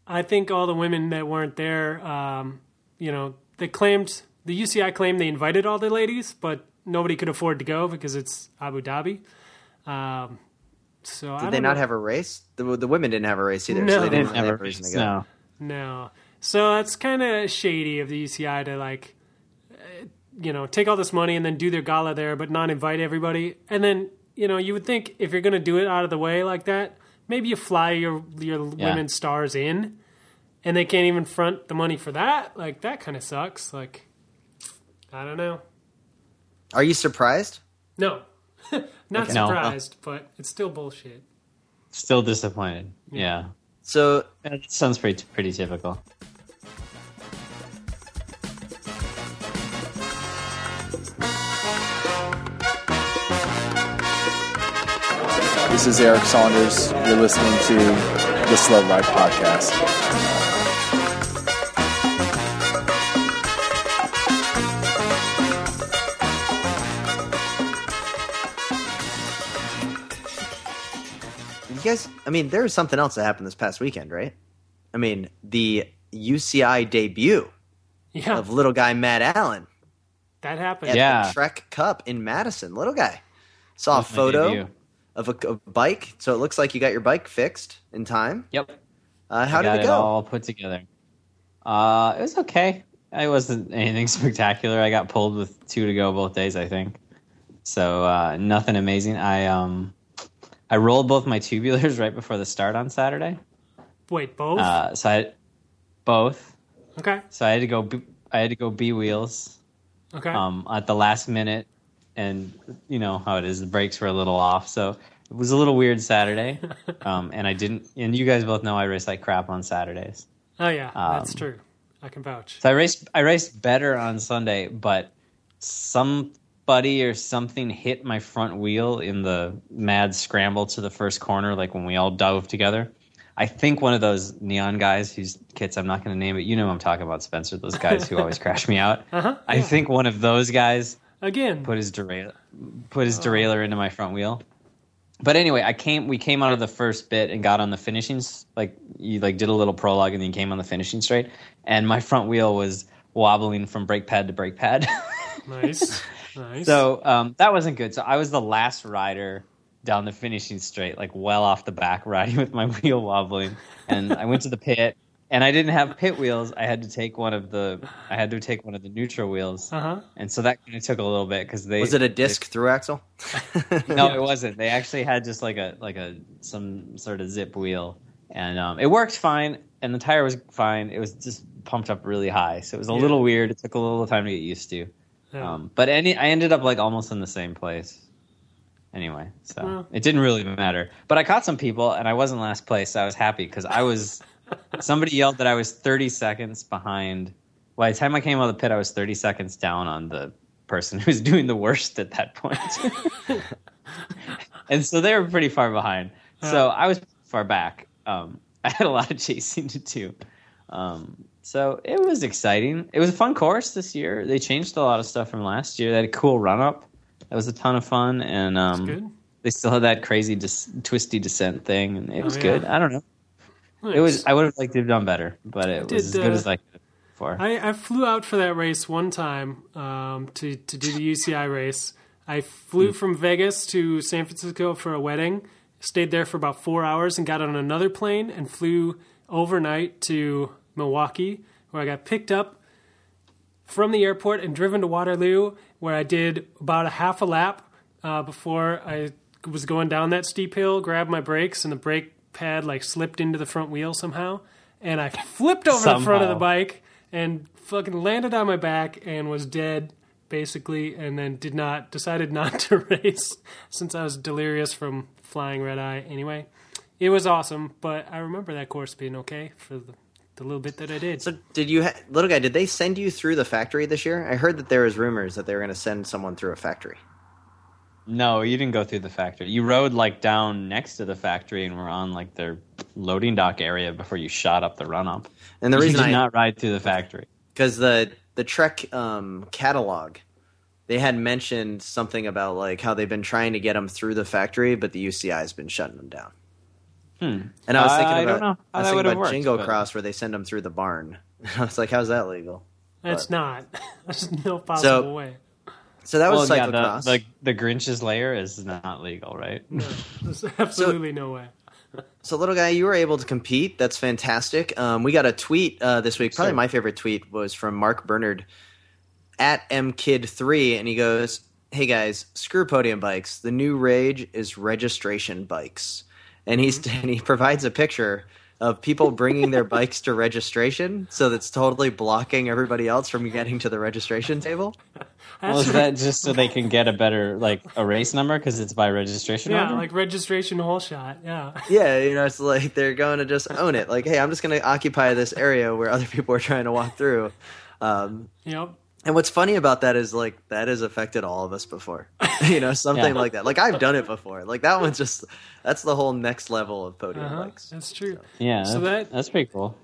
[SPEAKER 3] I think all the women that weren't there, um, you know, they claimed the UCI claimed they invited all the ladies, but nobody could afford to go because it's Abu Dhabi. Um, so I
[SPEAKER 2] Did
[SPEAKER 3] don't
[SPEAKER 2] they not
[SPEAKER 3] know.
[SPEAKER 2] have a race? The, the women didn't have a race either,
[SPEAKER 3] No.
[SPEAKER 2] so they
[SPEAKER 3] They
[SPEAKER 2] didn't
[SPEAKER 3] didn't
[SPEAKER 2] really have a reason to go.
[SPEAKER 4] No.
[SPEAKER 3] No. So that's kind of shady of the UCI to like, uh, you know, take all this money and then do their gala there, but not invite everybody. And then, you know, you would think if you're going to do it out of the way like that, maybe you fly your your
[SPEAKER 4] Yeah.
[SPEAKER 3] women stars in, and they can't even front the money for that. Like that kind of sucks. Like, I don't know.
[SPEAKER 2] Are you surprised?
[SPEAKER 3] No, not
[SPEAKER 4] Okay. No.
[SPEAKER 3] surprised, but it's still bullshit.
[SPEAKER 4] Still disappointed. Yeah.
[SPEAKER 2] So
[SPEAKER 4] That sounds pretty pretty typical.
[SPEAKER 5] This is Eric Saunders. You're listening to the Slow Ride Podcast.
[SPEAKER 2] you guys, I mean, there was something else that happened this past weekend, right? I mean, the UCI debut
[SPEAKER 3] Yeah,
[SPEAKER 2] of little guy Matt Allen
[SPEAKER 3] that happened.
[SPEAKER 2] at
[SPEAKER 4] Yeah.
[SPEAKER 2] the Trek Cup in Madison. Little guy. Saw a photo
[SPEAKER 4] debut.
[SPEAKER 2] Of a, a bike. So it looks like you got your bike fixed in time.
[SPEAKER 4] Yep.
[SPEAKER 2] Uh, how
[SPEAKER 4] I got
[SPEAKER 2] did it go?
[SPEAKER 4] all put together. Uh, it was okay. It wasn't anything spectacular. I got pulled with two to go both days, I think. So uh, nothing amazing. I um, I rolled both my tubulars right before the start on Saturday.
[SPEAKER 3] Wait, both?
[SPEAKER 4] Uh, so I both.
[SPEAKER 3] okay.
[SPEAKER 4] So I had to go. B- I had to go B wheels
[SPEAKER 3] Okay.
[SPEAKER 4] um, at the last minute, and you know how it is. The brakes were a little off, so it was a little weird Saturday. um, and I didn't. And you guys both know I race like crap on Saturdays.
[SPEAKER 3] oh, yeah. that's
[SPEAKER 4] um,
[SPEAKER 3] true. I can vouch.
[SPEAKER 4] So I raced. I raced better on Sunday, but somebody or something hit my front wheel in the mad scramble to the first corner, like when we all dove together. I think one of those neon guys whose kits I'm not going to name it. You know who I'm talking about, Spencer. Those guys who always crash me out.
[SPEAKER 3] Uh-huh.
[SPEAKER 4] I think one of those guys
[SPEAKER 3] Again.
[SPEAKER 4] put his derail put his derailleur into my front wheel. But anyway, I came we came out of the first bit and got on the finishing like you like did a little prologue and then came on the finishing straight and my front wheel was wobbling from brake pad to brake pad.
[SPEAKER 3] nice. Nice.
[SPEAKER 4] so um, that wasn't good. So I was the last rider down the finishing straight, like well off the back, riding with my wheel wobbling. And I went to the pit, and I didn't have pit wheels. I had to take one of the I had to take one of the neutral wheels,
[SPEAKER 3] Uh huh.
[SPEAKER 4] and so that kind of took a little bit because they
[SPEAKER 2] Was it a disc through axle?
[SPEAKER 4] no, it wasn't. They actually had just like a like a some sort of zip wheel, and um, it worked fine. And the tire was fine. It was just pumped up really high, so it was a
[SPEAKER 3] Yeah.
[SPEAKER 4] little weird. It took a little time to get used to.
[SPEAKER 3] Yeah.
[SPEAKER 4] Um, but any, I ended up like almost in the same place. Anyway, so
[SPEAKER 3] Well.
[SPEAKER 4] it didn't really matter. But I caught some people, and I wasn't last place. So I was happy because I was. Somebody yelled that I was 30 seconds behind. By the time I came out of the pit, I was 30 seconds down on the person who was doing the worst at that point. and so they were pretty far behind. So I was far back. Um, I had a lot of chasing to do. Um, so it was exciting. It was a fun course this year. They changed a lot of stuff from last year. They had a cool run up. That was a ton of fun, and um,
[SPEAKER 3] good.
[SPEAKER 4] they still had that crazy dis- twisty descent thing, and it was
[SPEAKER 3] yeah.
[SPEAKER 4] good. I don't know. It was. I would have liked to have done better, but it
[SPEAKER 3] Did,
[SPEAKER 4] was as good
[SPEAKER 3] uh,
[SPEAKER 4] as I could for.
[SPEAKER 3] I, I flew out for that race one time um, to to do the UCI race. I flew from Vegas to San Francisco for a wedding. Stayed there for about four hours and got on another plane and flew overnight to Milwaukee, where I got picked up from the airport and driven to Waterloo, where I did about a half a lap uh, before I was going down that steep hill. Grabbed my brakes and the brake pad like slipped into the front wheel somehow, and I flipped over the front of the bike and fucking landed on my back and was dead basically and then did not decided not to race since I was delirious from flying red eye anyway. It was awesome, but I remember that course being okay for the, the little bit that I did.
[SPEAKER 2] So did you, ha- little guy? Did they send you through the factory this year? I heard that there was rumors that they were going to send someone through a factory.
[SPEAKER 4] No, you didn't go through the factory. You rode like down next to the factory and were on like their loading dock area before you shot up the run up.
[SPEAKER 2] And the
[SPEAKER 4] you
[SPEAKER 2] reason
[SPEAKER 4] did
[SPEAKER 2] I
[SPEAKER 4] not ride through the factory.
[SPEAKER 2] because the the Trek um, catalog, they had mentioned something about like how they've been trying to get them through the factory, but the UCI has been shutting them down.
[SPEAKER 4] Hmm.
[SPEAKER 2] And I was thinking
[SPEAKER 4] I
[SPEAKER 2] about
[SPEAKER 4] don't know
[SPEAKER 2] I was thinking about
[SPEAKER 4] worked,
[SPEAKER 2] Jingle
[SPEAKER 4] but-
[SPEAKER 2] Cross where they send them through the barn. I was like, how's that legal?
[SPEAKER 3] It's not. There's no possible way.
[SPEAKER 2] So that was
[SPEAKER 4] well, yeah, the, the the Grinch's lair is not legal, right?
[SPEAKER 3] No, there's absolutely no way.
[SPEAKER 2] So, little guy, you were able to compete. That's fantastic. Um, we got a tweet uh, this week. Probably
[SPEAKER 4] Sure.
[SPEAKER 2] my favorite tweet was from Mark Bernard at mkid3, and he goes, "Hey guys, screw podium bikes. The new rage is registration bikes." And he's and he provides a picture of people bringing their bikes to registration, so that's totally blocking everybody else from getting to the registration table.
[SPEAKER 4] Well, is that just so they can get a better like a race number because it's by registration?
[SPEAKER 3] Yeah,
[SPEAKER 4] order?
[SPEAKER 3] like registration whole shot. Yeah.
[SPEAKER 2] Yeah, you know, it's like they're going to just own it. Like, hey, I'm just going to occupy this area where other people are trying to walk through. Um,
[SPEAKER 3] Yep.
[SPEAKER 2] And what's funny about that is like that has affected all of us before. you know, something
[SPEAKER 4] Yeah.
[SPEAKER 2] like that. Like I've done it before. Like that one's just that's the whole next level of podium
[SPEAKER 3] Uh-huh.
[SPEAKER 2] bikes.
[SPEAKER 3] That's true.
[SPEAKER 4] yeah,
[SPEAKER 3] So
[SPEAKER 4] that's,
[SPEAKER 3] that-
[SPEAKER 4] that's pretty cool.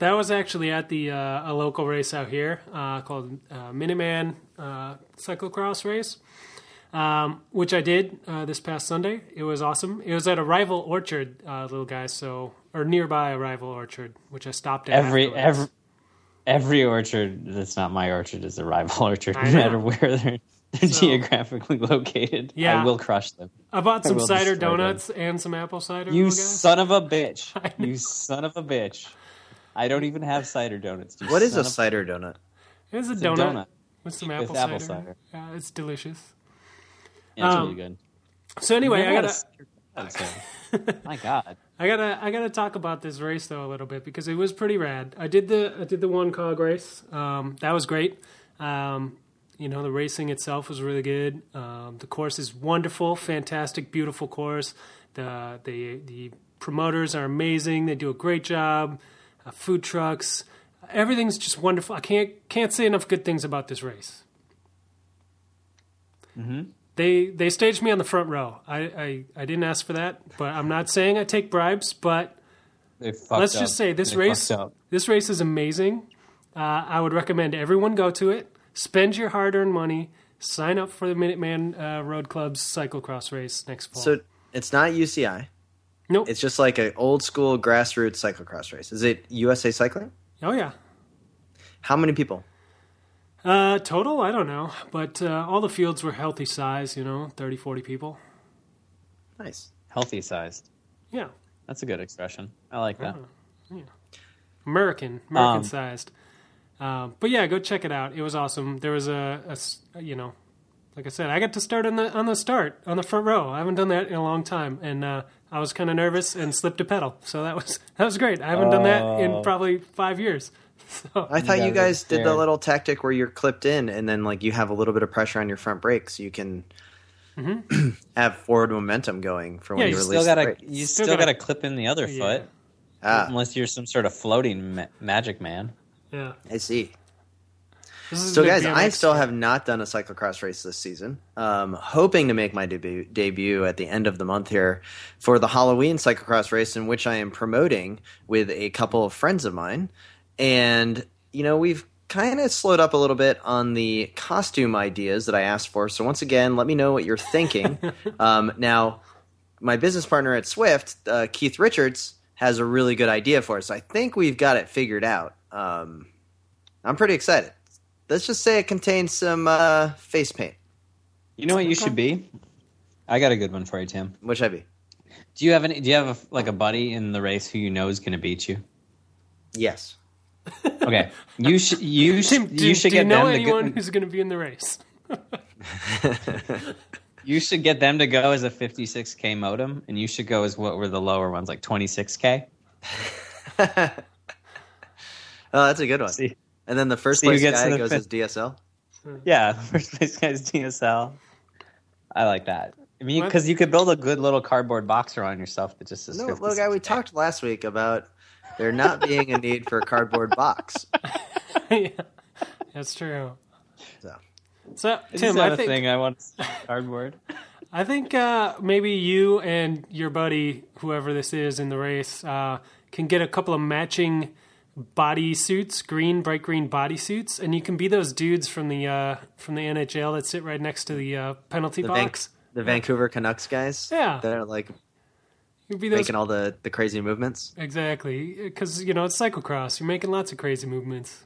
[SPEAKER 3] That was actually at the uh, a local race out here uh, called uh, Minuteman uh, Cyclocross Race, um, which I did uh, this past Sunday. It was awesome. It was at a rival orchard, uh, little guy, so or nearby a rival orchard, which I stopped at.
[SPEAKER 4] Every
[SPEAKER 3] afterwards.
[SPEAKER 4] every every orchard that's not my orchard is a rival orchard, no matter where they're. geographically located.
[SPEAKER 3] Yeah.
[SPEAKER 4] I will crush them.
[SPEAKER 3] I bought some
[SPEAKER 4] will
[SPEAKER 3] cider
[SPEAKER 4] destroy them.
[SPEAKER 3] donuts and some apple cider.
[SPEAKER 4] You son of a bitch! You son of a bitch! I don't even have cider donuts. you
[SPEAKER 2] What is a
[SPEAKER 4] of-
[SPEAKER 2] cider donut?
[SPEAKER 3] It's a
[SPEAKER 4] It's a
[SPEAKER 3] donut,
[SPEAKER 4] donut
[SPEAKER 3] with some
[SPEAKER 4] with
[SPEAKER 3] apple,
[SPEAKER 4] apple
[SPEAKER 3] cider.
[SPEAKER 4] cider.
[SPEAKER 3] Yeah, it's delicious.
[SPEAKER 4] Yeah, it's
[SPEAKER 3] Um,
[SPEAKER 4] really good.
[SPEAKER 3] So anyway, I gotta.
[SPEAKER 4] a donut, so- My God.
[SPEAKER 3] I gotta I gotta talk about this race though a little bit because it was pretty rad. I did the I did the one cog race. Um, that was great. Um, you know the racing itself was really good. Um, the course is wonderful, fantastic, beautiful course. The the the promoters are amazing. They do a great job. Uh, food trucks, everything's just wonderful. I can't can't say enough good things about this race. They they staged me on the front row. I, I, I didn't ask for that, but I'm not saying I take bribes. But
[SPEAKER 4] They
[SPEAKER 3] let's
[SPEAKER 4] up.
[SPEAKER 3] just say this
[SPEAKER 4] They
[SPEAKER 3] race this race is amazing. Uh, I would recommend everyone go to it. Spend your hard earned money. Sign up for the Minuteman uh, Road Club's cyclocross race next fall.
[SPEAKER 2] So it's not UCI.
[SPEAKER 3] nope.
[SPEAKER 2] It's just like an old school grassroots cyclocross race. Is it USA Cycling?
[SPEAKER 3] oh yeah.
[SPEAKER 2] How many people?
[SPEAKER 3] Uh, total, I don't know, but uh, all the fields were healthy size. You know, 30, 40 people.
[SPEAKER 2] Nice.
[SPEAKER 4] Healthy sized.
[SPEAKER 3] Yeah,
[SPEAKER 4] That's a good expression. I like that.
[SPEAKER 3] American, American
[SPEAKER 4] Um,
[SPEAKER 3] sized. Um, but yeah, go check it out. It was awesome. There was a, you know, like I said, I got to start on the on the start on the front row. I haven't done that in a long time, and uh, I was kind of nervous and slipped a pedal. So that was that was great. I haven't done that in
[SPEAKER 4] Oh.
[SPEAKER 3] probably five years. So
[SPEAKER 2] I thought you
[SPEAKER 4] guys are
[SPEAKER 2] guys did the little tactic where you're clipped in and then like you have a little bit of pressure on your front brake so you can have forward momentum going for when you
[SPEAKER 3] you
[SPEAKER 2] release
[SPEAKER 4] Still gotta,
[SPEAKER 2] brake.
[SPEAKER 4] you
[SPEAKER 3] Still
[SPEAKER 4] still,
[SPEAKER 3] gotta-
[SPEAKER 4] gotta clip in the other
[SPEAKER 3] Yeah.
[SPEAKER 4] foot,
[SPEAKER 2] Ah,
[SPEAKER 4] unless you're some sort of floating ma- magic man.
[SPEAKER 3] yeah,
[SPEAKER 2] I see. So,
[SPEAKER 3] the
[SPEAKER 2] guys, I still have not done a cyclocross race this season. Um, hoping to make my debut, debut at the end of the month here for the Halloween cyclocross race, in which I am promoting with a couple of friends of mine. And, you know, we've kind of slowed up a little bit on the costume ideas that I asked for. So, once again, let me know what you're thinking. um, now, my business partner at Swift, uh, Keith Richards, has a really good idea for us. I think we've got it figured out. Um, I'm pretty excited. Let's just say it contains some uh, face paint.
[SPEAKER 4] You know what you should be? I got a good one for you, Tim.
[SPEAKER 2] Which I be?
[SPEAKER 4] Do you have any? Do you have a, like a buddy in the race who you know is going to beat you?
[SPEAKER 2] Yes.
[SPEAKER 4] Okay, you should you should you should
[SPEAKER 3] do you
[SPEAKER 4] get
[SPEAKER 3] know
[SPEAKER 4] them to
[SPEAKER 3] anyone
[SPEAKER 4] go,
[SPEAKER 3] who's going to be in the race?
[SPEAKER 4] you should get them to go as a 56k modem, and you should go as what were the lower ones, like 26k.
[SPEAKER 2] Oh, that's a good one.
[SPEAKER 4] See,
[SPEAKER 2] And then the first
[SPEAKER 4] See who
[SPEAKER 2] place
[SPEAKER 4] gets
[SPEAKER 2] guy
[SPEAKER 4] to the
[SPEAKER 2] goes
[SPEAKER 4] fifth.
[SPEAKER 2] as DSL.
[SPEAKER 4] yeah, first place guy's DSL. I like that. I mean, because you could build a good little cardboard box around yourself that just says.
[SPEAKER 2] No,
[SPEAKER 4] 56K.
[SPEAKER 2] little guy, we talked last week about there not being a need for a cardboard box.
[SPEAKER 3] yeah, that's true.
[SPEAKER 2] So,
[SPEAKER 3] So,
[SPEAKER 4] Is
[SPEAKER 3] Tim,
[SPEAKER 4] that
[SPEAKER 3] I
[SPEAKER 4] a
[SPEAKER 3] think
[SPEAKER 4] thing I want cardboard?
[SPEAKER 3] I think uh, maybe you and your buddy, whoever this is in the race, uh, can get a couple of matching body suits, green, bright green body suits, and you can be those dudes from the uh, from the NHL that sit right next to the uh, penalty
[SPEAKER 2] the, Van-
[SPEAKER 3] box.
[SPEAKER 2] the Vancouver Canucks guys.
[SPEAKER 3] Yeah.
[SPEAKER 2] They're like
[SPEAKER 3] You'd be those
[SPEAKER 2] making all the, the crazy movements.
[SPEAKER 3] exactly because you know it's cyclocross. You're making lots of crazy movements.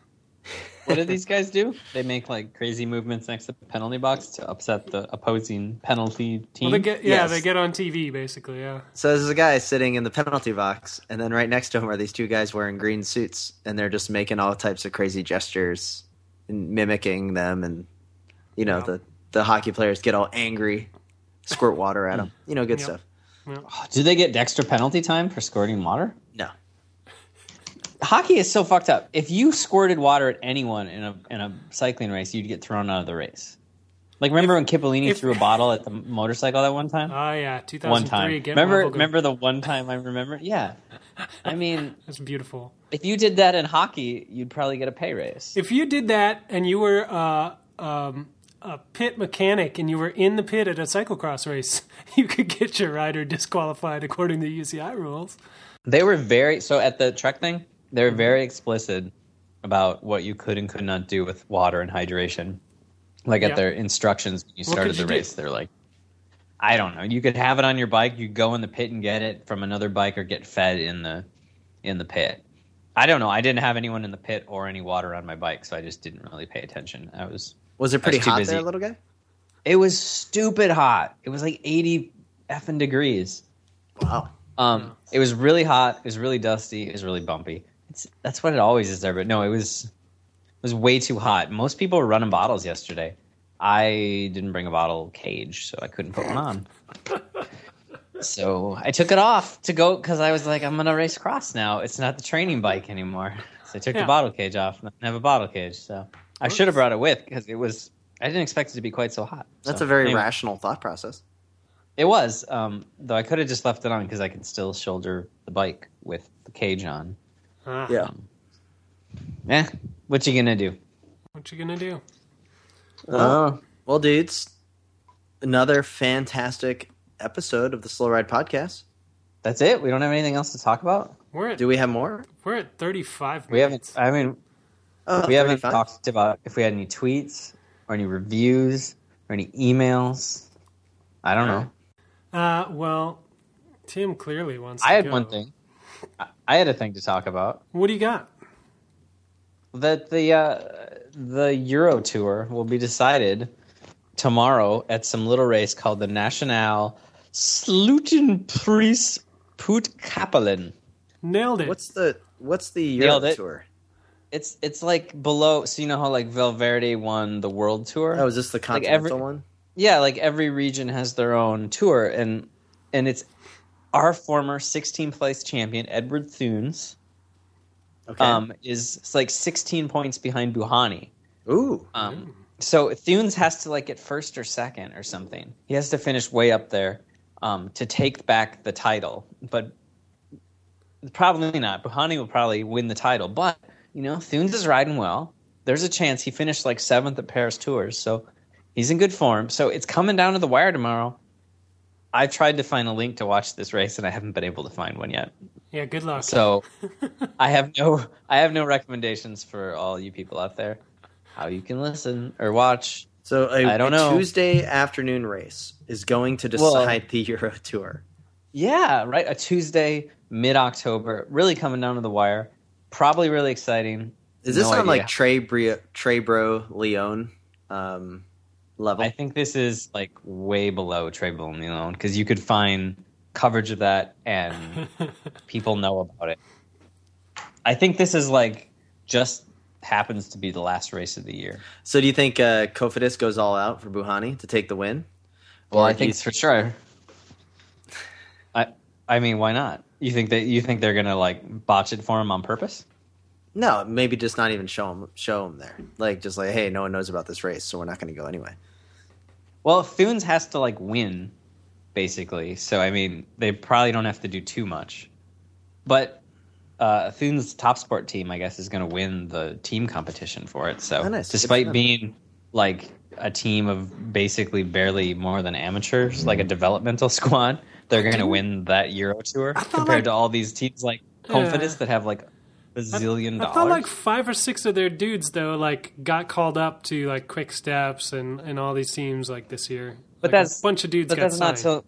[SPEAKER 4] What do these guys do? They make like crazy movements next to the penalty box to upset the opposing penalty team.
[SPEAKER 3] Well, they get yeah,
[SPEAKER 2] Yes.
[SPEAKER 3] they get on TV basically. Yeah,
[SPEAKER 2] So there's a guy sitting in the penalty box, and then right next to him are these two guys wearing green suits, and they're just making all types of crazy gestures and mimicking them, and you know
[SPEAKER 3] Yeah.
[SPEAKER 2] the the hockey players get all angry, squirt water at them, you know, good
[SPEAKER 3] Yep.
[SPEAKER 2] stuff.
[SPEAKER 4] do they get extra penalty time for squirting water?
[SPEAKER 2] No,
[SPEAKER 4] Hockey is so fucked up. If you squirted water at anyone in a in a cycling race, you'd get thrown out of the race. Like remember when Cipollini
[SPEAKER 3] if-
[SPEAKER 4] threw a bottle at the motorcycle that one time?
[SPEAKER 3] oh yeah, 2003.
[SPEAKER 4] one time.
[SPEAKER 3] Get
[SPEAKER 4] Remember remember the one time I remember? Yeah. I mean,
[SPEAKER 3] That's beautiful.
[SPEAKER 4] if you did that in hockey, you'd probably get a pay raise.
[SPEAKER 3] If you did that and you were uh, um, a pit mechanic and you were in the pit at a cyclocross race, you could get your rider disqualified according to UCI rules.
[SPEAKER 4] They were very so at the Trek thing. They were mm-hmm. very explicit about what you could and could not do with water and hydration. Like
[SPEAKER 3] Yeah.
[SPEAKER 4] at their instructions when you started the
[SPEAKER 3] you do?
[SPEAKER 4] race, they're like, I don't know. You could have it on your bike. You go in the pit and get it from another bike, or get fed in the in the pit. I don't know. I didn't have anyone in the pit or any water on my bike, so I just didn't really pay attention. I was
[SPEAKER 2] was it pretty
[SPEAKER 4] too
[SPEAKER 2] hot
[SPEAKER 4] busy.
[SPEAKER 2] there, little guy?
[SPEAKER 4] It was stupid hot. It was like 80 effing degrees.
[SPEAKER 2] Wow.
[SPEAKER 4] Um, it was really hot. It was really dusty. It was really bumpy. It's that's what it always is there. But no, it was it was way too hot. Most people were running bottles yesterday. I didn't bring a bottle cage, so I couldn't put one on. so I took it off to go because I was like, I'm gonna race cross now. It's not the training bike anymore. So I took
[SPEAKER 3] Yeah.
[SPEAKER 4] the bottle cage off and I have a bottle cage. So I should have brought it with because it was. I didn't expect it to be quite so hot.
[SPEAKER 2] That's
[SPEAKER 4] So,
[SPEAKER 2] a very
[SPEAKER 4] anyway.
[SPEAKER 2] rational thought process.
[SPEAKER 4] It was, um, though I could have just left it on because I can still shoulder the bike with the cage on.
[SPEAKER 3] Ah,
[SPEAKER 2] Yeah.
[SPEAKER 4] Eh, what you gonna do?
[SPEAKER 3] What you gonna do?
[SPEAKER 2] Oh. Well, dudes, another fantastic episode of the Slow Ride Podcast.
[SPEAKER 4] That's it. We don't have anything else to talk about.
[SPEAKER 3] We're at
[SPEAKER 2] Do we have more?
[SPEAKER 3] we're at 35
[SPEAKER 4] We haven't. I mean,
[SPEAKER 2] Oh,
[SPEAKER 4] we haven't
[SPEAKER 2] 35?
[SPEAKER 4] talked about if we had any tweets or any reviews or any emails. I don't know.
[SPEAKER 3] Uh, well, Tim clearly wants. To.
[SPEAKER 4] I had
[SPEAKER 3] go.
[SPEAKER 4] one thing. I- I had a thing to talk about.
[SPEAKER 3] What do you got?
[SPEAKER 4] That the uh, the Euro Tour will be decided tomorrow at some little race called the Nationale Slutenprijs Putkapellen.
[SPEAKER 3] Nailed it.
[SPEAKER 2] What's the What's the Euro
[SPEAKER 4] Nailed it.
[SPEAKER 2] tour?
[SPEAKER 4] It's it's like below. So you know how like Valverde won the World Tour.
[SPEAKER 2] Oh, is this the
[SPEAKER 4] Like
[SPEAKER 2] continental
[SPEAKER 4] every-
[SPEAKER 2] one?
[SPEAKER 4] yeah, like every region has their own tour, and and it's our former 16th place champion Edward Theuns
[SPEAKER 2] Okay.
[SPEAKER 4] um, is like 16 points behind Bouhanni.
[SPEAKER 2] Ooh.
[SPEAKER 4] Um, so Thunes has to like get first or second or something. He has to finish way up there um, to take back the title, but probably not. Bouhanni will probably win the title, but you know Theuns is riding well. There's a chance he finished like seventh at Paris Tours, so he's in good form. So it's coming down to the wire tomorrow. I've tried to find a link to watch this race, and I haven't been able to find one yet.
[SPEAKER 3] yeah, good luck.
[SPEAKER 4] So I have no I have no recommendations for all you people out there how you can listen or watch.
[SPEAKER 2] So a,
[SPEAKER 4] I don't
[SPEAKER 2] a
[SPEAKER 4] know.
[SPEAKER 2] Tuesday afternoon race is going to
[SPEAKER 4] Well-
[SPEAKER 2] decide the Euro Tour.
[SPEAKER 4] Yeah, right. A Tuesday, mid October, really coming down to the wire. Probably really exciting.
[SPEAKER 2] Is this
[SPEAKER 4] No
[SPEAKER 2] on
[SPEAKER 4] idea.
[SPEAKER 2] like Trey Brio, Tro-Bro Léon um, level?
[SPEAKER 4] I think this is like way below Trey Bowman because you could find coverage of that and people know about it. I think this is like just happens to be the last race of the year.
[SPEAKER 2] so do you think uh, Cofidis goes all out for Bouhanni to take the win?
[SPEAKER 4] Well,
[SPEAKER 2] Or
[SPEAKER 4] I think
[SPEAKER 2] you-
[SPEAKER 4] it's for sure. I mean, why not? You think that you think they're gonna like botch it for him on purpose?
[SPEAKER 2] No, maybe just not even show him show him there. Like just like, hey, no one knows about this race, so we're not going to go anyway.
[SPEAKER 4] Well, Theuns has to like win, basically. So I mean, they probably don't have to do too much. But uh, Theuns' top sport team, I guess, is going to win the team competition for it. So
[SPEAKER 2] Oh, nice.
[SPEAKER 4] Despite being like a team of basically barely more than amateurs, like a developmental squad, they're going to win that Euro Tour compared
[SPEAKER 3] like-
[SPEAKER 4] to all these teams like
[SPEAKER 3] Yeah.
[SPEAKER 4] Confidence that have like a zillion dollars.
[SPEAKER 3] I thought like five or six of their dudes though, like got called up to like Quick Steps and and all these teams like this year.
[SPEAKER 4] But
[SPEAKER 3] Like,
[SPEAKER 4] that's-
[SPEAKER 3] a bunch of dudes
[SPEAKER 4] but
[SPEAKER 3] got
[SPEAKER 4] that's
[SPEAKER 3] signed.
[SPEAKER 4] not till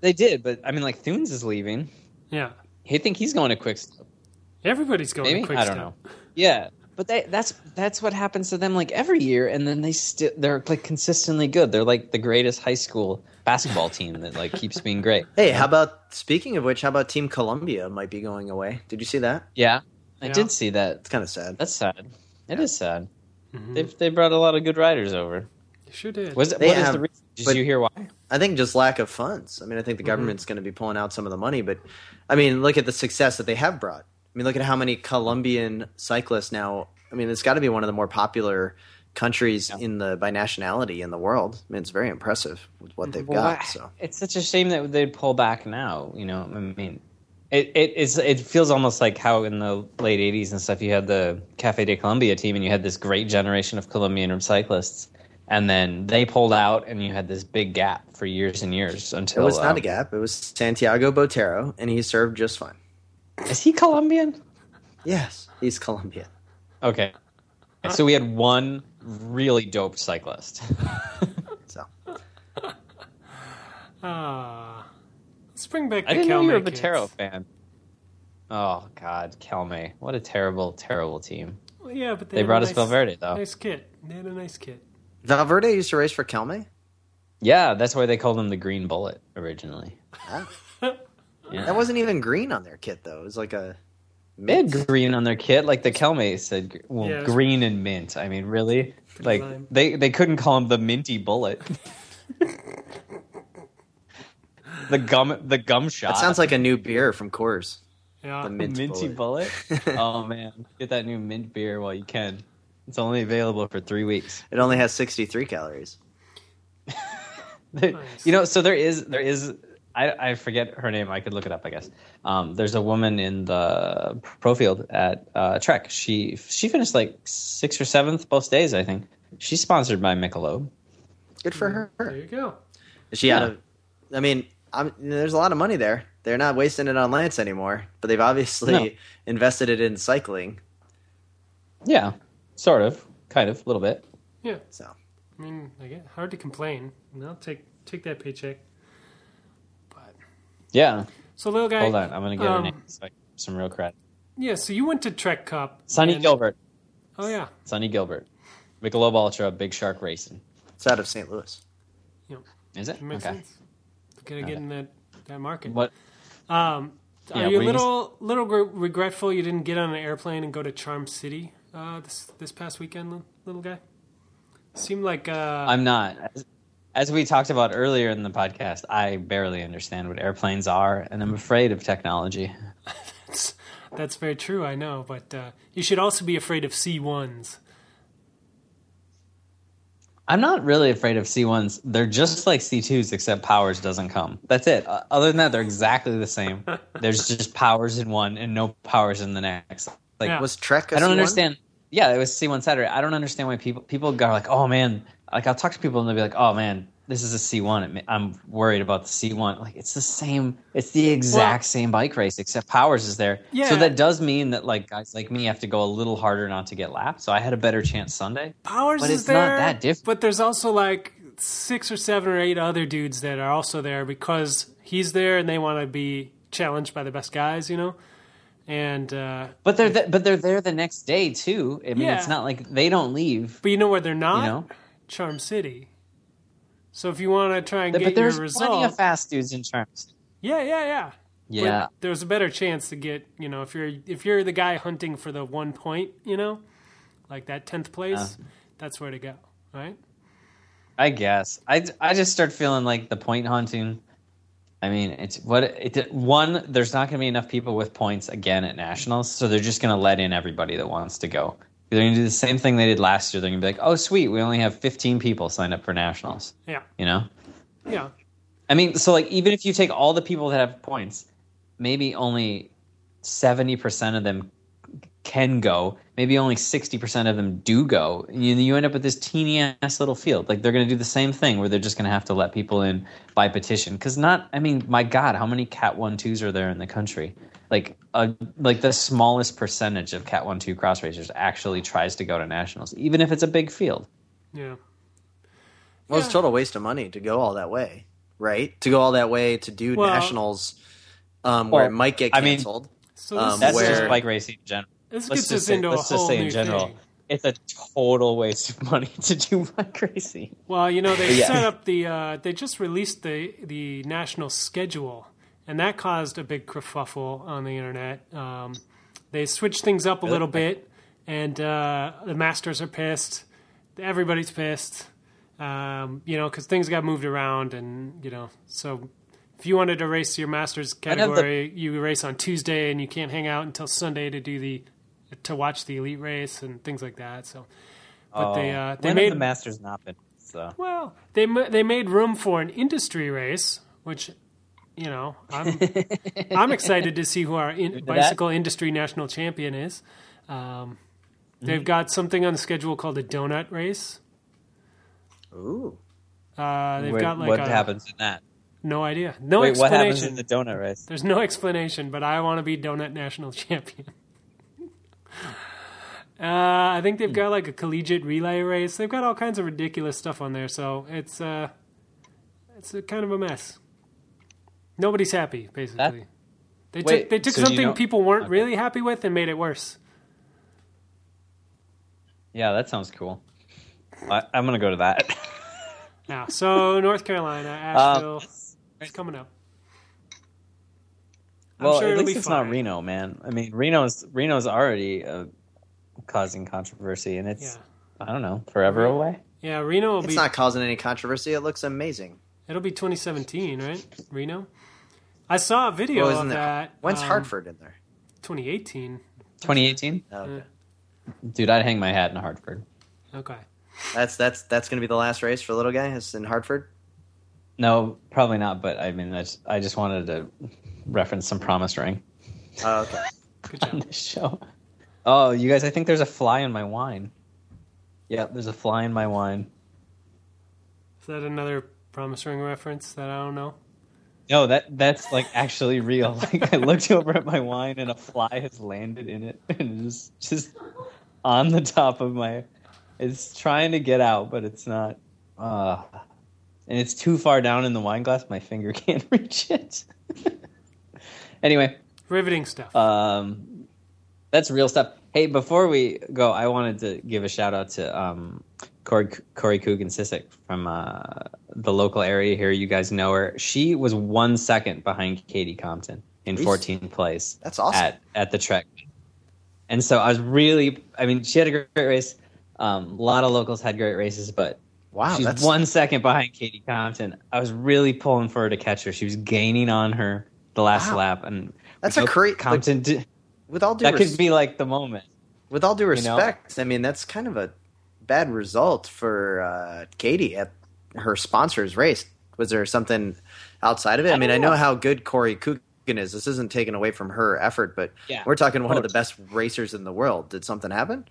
[SPEAKER 4] they did. But I mean, like Theuns is leaving.
[SPEAKER 3] yeah,
[SPEAKER 4] he think he's going to Quick Step.
[SPEAKER 3] everybody's going
[SPEAKER 4] Maybe
[SPEAKER 3] to Quick
[SPEAKER 4] I don't
[SPEAKER 3] Step.
[SPEAKER 4] know. Yeah, but they, that's that's what happens to them like every year, and then they still they're like consistently good. They're like the greatest high school basketball team that like keeps being great.
[SPEAKER 2] Hey, how about speaking of which, how about Team Colombia might be going away? Did you see that?
[SPEAKER 4] Yeah, I
[SPEAKER 3] Yeah.
[SPEAKER 4] did see that.
[SPEAKER 2] It's kind of sad.
[SPEAKER 4] That's sad. It is sad.
[SPEAKER 3] Mhm.
[SPEAKER 4] They've they brought a lot of good riders over.
[SPEAKER 3] You sure did.
[SPEAKER 4] Was it?
[SPEAKER 2] They
[SPEAKER 4] What is
[SPEAKER 2] have,
[SPEAKER 4] the reason? Did
[SPEAKER 2] but-
[SPEAKER 4] you hear why?
[SPEAKER 2] I think just lack of funds. I mean, I think the government's going to be pulling out some of the money, but I mean, look at the success that they have brought. I mean, look at how many Colombian cyclists now. I mean, it's got to be one of the more popular countries in the by nationality in the world. I mean, it's very impressive with what they've
[SPEAKER 4] Well,
[SPEAKER 2] got. So
[SPEAKER 4] it's such a shame that they'd pull back now. You know, I mean, it it is it feels almost like how in the late '80s and stuff you had the Cafe de Colombia team, and you had this great generation of Colombian cyclists, and then they pulled out, and you had this big gap for years and years until it
[SPEAKER 2] was not
[SPEAKER 4] um,
[SPEAKER 2] a gap. It was Santiago Botero, and he served just fine.
[SPEAKER 4] Is he Colombian?
[SPEAKER 2] Yes, he's Colombian.
[SPEAKER 4] Okay, so we had one really dope cyclist.
[SPEAKER 2] So
[SPEAKER 3] Ah, let's bring back
[SPEAKER 4] I didn't know you were a
[SPEAKER 3] Kelme
[SPEAKER 4] Botero
[SPEAKER 3] kids.
[SPEAKER 4] fan. Oh God, Kelme, what a terrible, terrible team.
[SPEAKER 3] Well, yeah, but they,
[SPEAKER 4] They brought
[SPEAKER 3] a
[SPEAKER 4] us
[SPEAKER 3] nice,
[SPEAKER 4] Valverde though.
[SPEAKER 3] Nice kit. They had a nice kit.
[SPEAKER 2] Valverde used to race for Kelme.
[SPEAKER 4] Yeah, that's why they called him the Green Bullet originally.
[SPEAKER 2] Ah.
[SPEAKER 4] Yeah.
[SPEAKER 2] That wasn't even green on their kit though. It was like a
[SPEAKER 4] They had green on their kit, like the Kelme said. Well,
[SPEAKER 3] Yeah,
[SPEAKER 4] green and mint. I mean, really? Like
[SPEAKER 3] lime.
[SPEAKER 4] they they couldn't call him the minty bullet. the gum the gum shot.
[SPEAKER 2] That sounds like a new beer from Coors.
[SPEAKER 3] Yeah.
[SPEAKER 2] The mint
[SPEAKER 4] minty bullet. oh man, get that new mint beer while you can. It's only available for three weeks.
[SPEAKER 2] It only has 63 calories.
[SPEAKER 4] you know, so there is there is I, I forget her name. I could look it up, I guess. Um, there's a woman in the pro field at uh, Trek. She she finished like sixth or seventh both days, I think. She's sponsored by Michelob.
[SPEAKER 2] Good for her.
[SPEAKER 3] There you go.
[SPEAKER 2] Is she out of? I mean, I'm, there's a lot of money there. They're not wasting it on Lance anymore, but they've obviously
[SPEAKER 4] No.
[SPEAKER 2] invested it in cycling.
[SPEAKER 4] Yeah, sort of, kind of, a little bit.
[SPEAKER 3] Yeah.
[SPEAKER 2] So
[SPEAKER 3] I mean, I get hard to complain. And I'll take take that paycheck. But
[SPEAKER 4] Yeah.
[SPEAKER 3] so little guy.
[SPEAKER 4] Hold on, I'm gonna get her
[SPEAKER 3] um,
[SPEAKER 4] name. So I give some real credit.
[SPEAKER 3] Yeah. So you went to Trek Cup.
[SPEAKER 4] Sunny
[SPEAKER 3] and-
[SPEAKER 4] Gilbert.
[SPEAKER 3] Oh yeah.
[SPEAKER 4] Sunny Gilbert. Michelob Ultra, Big Shark Racing.
[SPEAKER 2] it's out of St. Louis.
[SPEAKER 4] Is it?
[SPEAKER 3] That makes
[SPEAKER 4] okay.
[SPEAKER 3] sense. Gotta get in that that market.
[SPEAKER 4] What?
[SPEAKER 3] Um,
[SPEAKER 4] Yeah,
[SPEAKER 3] are you a
[SPEAKER 4] were you-
[SPEAKER 3] little little regretful you didn't get on an airplane and go to Charm City uh, this this past weekend, little guy? Seemed like uh,
[SPEAKER 4] I'm not. As, as we talked about earlier in the podcast, I barely understand what airplanes are, and I'm afraid of technology.
[SPEAKER 3] that's, that's very true. I know, but uh, you should also be afraid of C ones.
[SPEAKER 4] I'm not really afraid of C1s. They're just like C2s, except Powers doesn't come. That's it. Uh, Other than that, they're exactly the same. There's just Powers in one and no Powers in the next. Like,
[SPEAKER 3] Yeah.
[SPEAKER 2] Was Trek? I
[SPEAKER 4] I don't understand. Yeah, it was C1 Saturday. I don't understand why people people go like, oh man. Like I'll talk to people and they'll be like, oh man, this is a C1. I'm worried about the C1. Like it's the same. It's the exact
[SPEAKER 3] Well-
[SPEAKER 4] same bike race except Powers is there.
[SPEAKER 3] Yeah.
[SPEAKER 4] So that does mean that like guys like me have to go a little harder not to get lapped. So I had a better chance Sunday.
[SPEAKER 3] Powers is there.
[SPEAKER 4] But
[SPEAKER 3] is
[SPEAKER 4] it's not that different.
[SPEAKER 3] But there's also like six or seven or eight other dudes that are also there because he's there and they want to be challenged by the best guys, you know. And uh,
[SPEAKER 4] But they're th- but they're there the next day too. I mean,
[SPEAKER 3] Yeah.
[SPEAKER 4] it's not like they don't leave.
[SPEAKER 3] but you know where they're not?
[SPEAKER 4] You know,
[SPEAKER 3] Charm City. So if you want to try and
[SPEAKER 4] but
[SPEAKER 3] get
[SPEAKER 4] there's
[SPEAKER 3] your
[SPEAKER 4] plenty of fast dudes in Charms.
[SPEAKER 3] yeah, yeah, yeah.
[SPEAKER 4] Yeah,
[SPEAKER 3] But there's a better chance to get, you know, if you're if you're the guy hunting for the one point, you know, like that tenth place, uh-huh. that's where to go, right?
[SPEAKER 4] I guess. I, I just start feeling like the point hunting. I mean, it's what it one. There's not going to be enough people with points again at nationals, so they're just going to let in everybody that wants to go. They're going to do the same thing they did last year. They're going to be like, "Oh, sweet, we only have 15 people signed up for nationals."
[SPEAKER 3] Yeah,
[SPEAKER 4] You know.
[SPEAKER 3] yeah.
[SPEAKER 4] I mean, so like even if you take all the people that have points, maybe only 70% of them can go. Maybe only 60% of them do go. You, you end up with this teeny ass little field. Like they're going to do the same thing where they're just going to have to let people in by petition. Cuz not I mean, my god, how many cat 1-2s are there in the country? Like a, like the smallest percentage of cat 1-2 cross racers actually tries to go to nationals even if it's a big field.
[SPEAKER 3] Yeah.
[SPEAKER 2] Well, it's a total waste of money to go all that way, right? To go all that way to do
[SPEAKER 3] Well-
[SPEAKER 2] nationals, um, where
[SPEAKER 4] Well,
[SPEAKER 2] it might get
[SPEAKER 4] I mean-
[SPEAKER 2] canceled.
[SPEAKER 3] So this,
[SPEAKER 2] Um,
[SPEAKER 4] That's
[SPEAKER 2] where-
[SPEAKER 4] just bike racing in general.
[SPEAKER 3] this
[SPEAKER 4] let's
[SPEAKER 3] gets
[SPEAKER 4] just
[SPEAKER 3] us
[SPEAKER 4] say-
[SPEAKER 3] into a
[SPEAKER 4] let's just
[SPEAKER 3] whole
[SPEAKER 4] say in general.
[SPEAKER 3] thing.
[SPEAKER 4] It's a total waste of money to do bike racing.
[SPEAKER 3] Well, you know, they
[SPEAKER 4] Yeah.
[SPEAKER 3] set up the. Uh, they just released the the national schedule, and that caused a big kerfuffle on the internet. Um, they switched things up a little bit, and uh, the masters are pissed. Everybody's pissed. Um, you know, because things got moved around, and you know, so if you wanted to race your masters
[SPEAKER 4] have the-
[SPEAKER 3] category, you race on Tuesday, and you can't hang out until Sunday to do the to watch the elite race and things like that. So, but they uh, they made
[SPEAKER 4] the Masters not been so.
[SPEAKER 3] well, they they made room for an industry race, which you know I'm I'm excited to see who our in,
[SPEAKER 4] that.
[SPEAKER 3] bicycle industry national champion is. Um, they've got something on the schedule called a donut race.
[SPEAKER 2] Ooh,
[SPEAKER 3] Uh, they've
[SPEAKER 4] Wait,
[SPEAKER 3] got like
[SPEAKER 4] what
[SPEAKER 3] a,
[SPEAKER 4] happens in that?
[SPEAKER 3] no idea, no
[SPEAKER 4] Wait, what happens in the donut race?
[SPEAKER 3] There's no explanation, but I want to be donut national champion. Uh, I think they've got like a collegiate relay race. They've got all kinds of ridiculous stuff on there, so it's uh, it's a kind of a mess. Nobody's happy, basically. they
[SPEAKER 4] Wait,
[SPEAKER 3] took they took
[SPEAKER 4] so do you
[SPEAKER 3] something
[SPEAKER 4] know-
[SPEAKER 3] people weren't
[SPEAKER 4] Okay.
[SPEAKER 3] really happy with and made it worse.
[SPEAKER 4] Yeah, that sounds cool. I, I'm gonna go to that.
[SPEAKER 3] Now, so North Carolina,
[SPEAKER 4] Um,
[SPEAKER 3] Asheville, it's coming up. I'm
[SPEAKER 4] well,
[SPEAKER 3] sure
[SPEAKER 4] at least it's
[SPEAKER 3] fine.
[SPEAKER 4] not Reno, man. I mean, Reno's Reno's already uh, causing controversy, and it's
[SPEAKER 3] Yeah.
[SPEAKER 4] I don't know forever away.
[SPEAKER 3] Yeah, Reno will
[SPEAKER 2] It's
[SPEAKER 3] be.
[SPEAKER 2] not causing any controversy. It looks amazing.
[SPEAKER 3] It'll be 2017, right? Reno. I saw a video
[SPEAKER 2] Well,
[SPEAKER 3] of
[SPEAKER 2] isn't there-
[SPEAKER 3] that.
[SPEAKER 2] When's
[SPEAKER 3] um,
[SPEAKER 2] Hartford in there?
[SPEAKER 3] 2018.
[SPEAKER 4] 2018,
[SPEAKER 2] Oh, okay.
[SPEAKER 4] dude, I'd hang my hat in Hartford.
[SPEAKER 3] Okay.
[SPEAKER 2] That's that's that's going to be the last race for little guy. Is in Hartford.
[SPEAKER 4] No, probably not. But I mean, I just, I just wanted to reference some promise ring
[SPEAKER 2] Oh, okay.
[SPEAKER 3] Good
[SPEAKER 4] on this show. Oh, you guys, I think there's a fly in my wine. Yeah, there's a fly in my wine.
[SPEAKER 3] Is that another promise ring reference that I don't know?
[SPEAKER 4] No, that that's like actually real. Like I looked over at my wine and a fly has landed in it and it's just on the top of my. It's trying to get out, but it's not. Uh, and it's too far down in the wine glass. My finger can't reach it. anyway,
[SPEAKER 3] Riveting stuff.
[SPEAKER 4] um, that's real stuff. Hey, before we go, I wanted to give a shout out to um, Corey, Corey Coogan Cisek from uh, the local area here. You guys know her. She was one second behind Katie Compton in
[SPEAKER 2] Jeez.
[SPEAKER 4] 14th place
[SPEAKER 2] That's awesome.
[SPEAKER 4] at at the Trek. And so I was really, I mean, she had a great, great race. Um, a lot of locals had great races, but
[SPEAKER 2] Wow,
[SPEAKER 4] she's
[SPEAKER 2] that's
[SPEAKER 4] one second behind Katie Compton. I was really pulling for her to catch her. She was gaining on her the last
[SPEAKER 2] Wow.
[SPEAKER 4] lap, and
[SPEAKER 2] That's a great like,
[SPEAKER 4] Compton. did,
[SPEAKER 2] with all due
[SPEAKER 4] that
[SPEAKER 2] res-
[SPEAKER 4] could be like the moment.
[SPEAKER 2] with all due
[SPEAKER 4] you know?
[SPEAKER 2] respect. I mean, that's kind of a bad result for uh, Katie at her sponsor's race. Was there something outside of it? I,
[SPEAKER 4] I
[SPEAKER 2] mean,
[SPEAKER 4] don't
[SPEAKER 2] I know
[SPEAKER 4] know.
[SPEAKER 2] how good Corey Coogan is. This isn't taken away from her effort, but
[SPEAKER 4] Yeah,
[SPEAKER 2] we're talking one of the best racers in the world. Did something happen?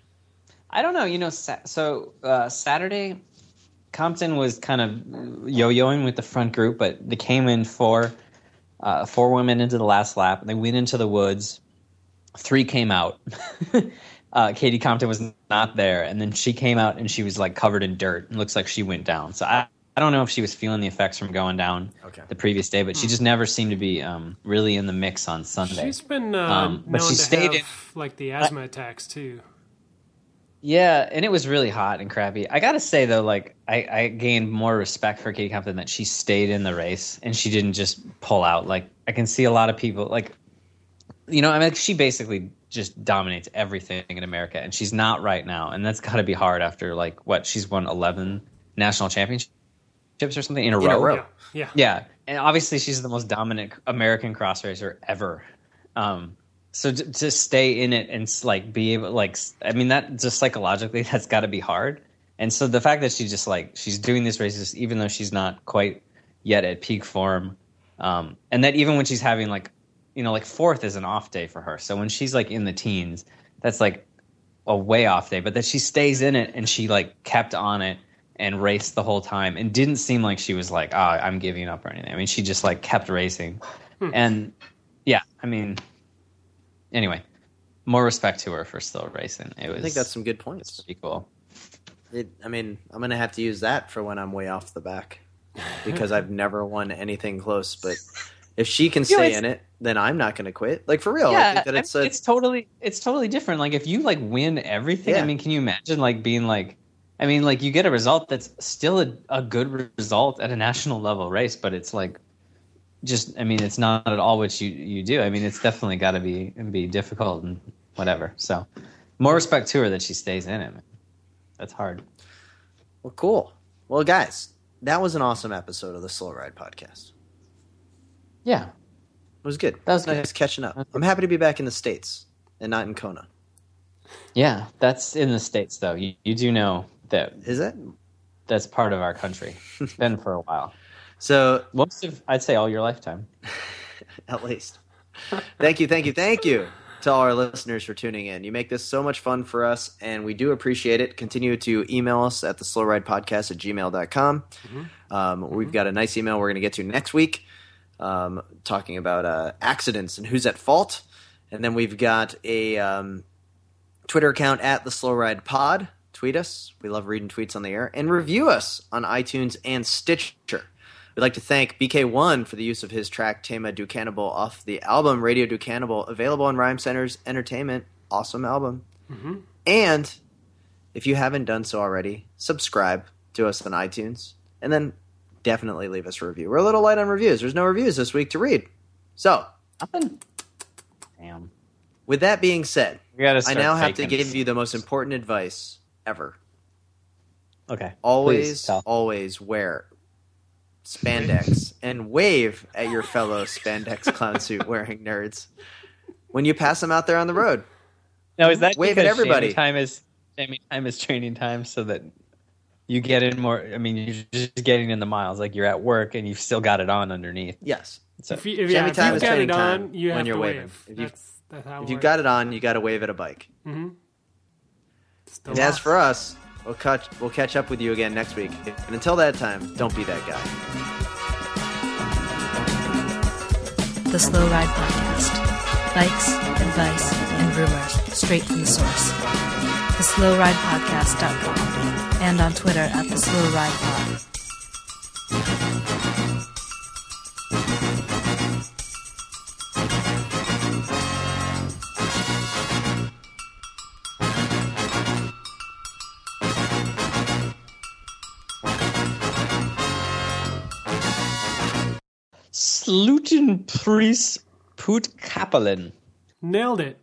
[SPEAKER 4] I don't know. You know, so uh, Saturday, Compton was kind of yo-yoing with the front group, but they came in four, uh, four women into the last lap. They went into the woods. Three came out. uh, Katie Compton was not there, and then she came out and she was like covered in dirt. It looks like she went down. So I, I don't know if she was feeling the effects from going down
[SPEAKER 2] Okay.
[SPEAKER 4] the previous day, but she just never seemed to be um, really in the mix on Sunday.
[SPEAKER 3] She's been uh,
[SPEAKER 4] Um, but she
[SPEAKER 3] to
[SPEAKER 4] stayed
[SPEAKER 3] have like the asthma attacks too.
[SPEAKER 4] Yeah, and it was really hot and crappy. I gotta say though, like I, I gained more respect for Katie Compton that she stayed in the race and she didn't just pull out. Like I can see a lot of people like, you know, I mean, she basically just dominates everything in America, and she's not right now, and that's got to be hard after like what she's won eleven national championships or something in a
[SPEAKER 2] In a
[SPEAKER 4] row.
[SPEAKER 2] row.
[SPEAKER 3] Yeah, yeah.
[SPEAKER 4] Yeah, and obviously she's the most dominant American cross racer ever. Um, so to, to stay in it and like be able, like, I mean, that just psychologically, that's got to be hard. And so the fact that she just like she's doing these races, even though she's not quite yet at peak form, um, and that even when she's having like, you know, like fourth is an off day for her. So when she's like in the teens, that's like a way off day. But that she stays in it and she like kept on it and raced the whole time and didn't seem like she was like, ah, I'm giving up or anything. I mean, she just like kept racing. And yeah, I mean, anyway, more respect to her for still racing. It was
[SPEAKER 2] I think that's some good points.
[SPEAKER 4] pretty cool.
[SPEAKER 2] It, I mean, I'm going to have to use that for when I'm way off the back because I've never won anything close. But if she can
[SPEAKER 4] You know,
[SPEAKER 2] stay in it, then I'm not going to quit. Like for real, I
[SPEAKER 4] yeah,
[SPEAKER 2] that
[SPEAKER 4] I
[SPEAKER 2] it's
[SPEAKER 4] mean,
[SPEAKER 2] a,
[SPEAKER 4] it's totally it's totally different. Like if you like win everything,
[SPEAKER 2] Yeah.
[SPEAKER 4] I mean, can you imagine like being like I mean, like you get a result that's still a, a good result at a national level race, but it's like just I mean, it's not at all what you you do. I mean, it's definitely got to be be difficult and whatever. So, more respect to her that she stays in it. Man. That's hard.
[SPEAKER 2] well, cool. Well, guys, that was an awesome episode of the Slow Ride podcast.
[SPEAKER 4] Yeah,
[SPEAKER 2] It was good.
[SPEAKER 4] That was good.
[SPEAKER 2] nice catching up. I'm happy to be back in the states and not in Kona.
[SPEAKER 4] yeah. That's in the states, though. You you do know that
[SPEAKER 2] Is it?
[SPEAKER 4] that's part of our country. Been for a while.
[SPEAKER 2] So
[SPEAKER 4] Most of I'd say all your lifetime.
[SPEAKER 2] at least. thank you, thank you, thank you to all our listeners for tuning in. You make this so much fun for us, and we do appreciate it. Continue to email us at the slow ride podcast at gmail.com. Um, We've got a nice email we're going to get to next week um, talking about uh, accidents and who's at fault. And then we've got a um, Twitter account at the slow ride pod. Tweet us. We love reading tweets on the air. And review us on iTunes and Stitcher. We'd like to thank BK1 for the use of his track Tema Do Cannibal off the album Radio Do Cannibal, available on Rhymesayers Entertainment. Awesome album. And if you haven't done so already, subscribe to us on iTunes. and then definitely leave us a review. We're a little light on reviews. There's no reviews this week to read. So,
[SPEAKER 4] Nothing. Damn.
[SPEAKER 2] with that being said, I now have to give you the most important advice ever.
[SPEAKER 4] Okay.
[SPEAKER 2] Always, always wear spandex and wave at your fellow spandex clown suit wearing nerds when you pass them out there on the road.
[SPEAKER 4] Now is that
[SPEAKER 2] Wave at everybody.
[SPEAKER 4] time is shaming time is training time, so that you get in more. I mean, you're just getting in the miles. Like you're at work and you've still got it on underneath.
[SPEAKER 2] Yes.
[SPEAKER 4] So
[SPEAKER 3] If you, if,
[SPEAKER 2] Shammy
[SPEAKER 3] yeah, if
[SPEAKER 2] time
[SPEAKER 3] you've
[SPEAKER 2] is
[SPEAKER 3] got
[SPEAKER 2] training
[SPEAKER 3] it
[SPEAKER 2] time
[SPEAKER 3] on, you
[SPEAKER 2] when
[SPEAKER 3] have
[SPEAKER 2] you're
[SPEAKER 3] to
[SPEAKER 2] waving.
[SPEAKER 3] wave.
[SPEAKER 2] If you-
[SPEAKER 3] that's, that's how
[SPEAKER 2] If you've got it on, you got to wave at a bike.
[SPEAKER 3] Mhm.
[SPEAKER 2] And as for us, we'll catch we'll catch up with you again next week. And until that time, don't be that guy.
[SPEAKER 1] The Slow Ride Podcast. Bikes, advice, and rumors straight from the source. The Slow Ride Podcast.com and on Twitter at The Slow Ride Pod.
[SPEAKER 4] Sluten Pris Put Kapellen.
[SPEAKER 3] Nailed it.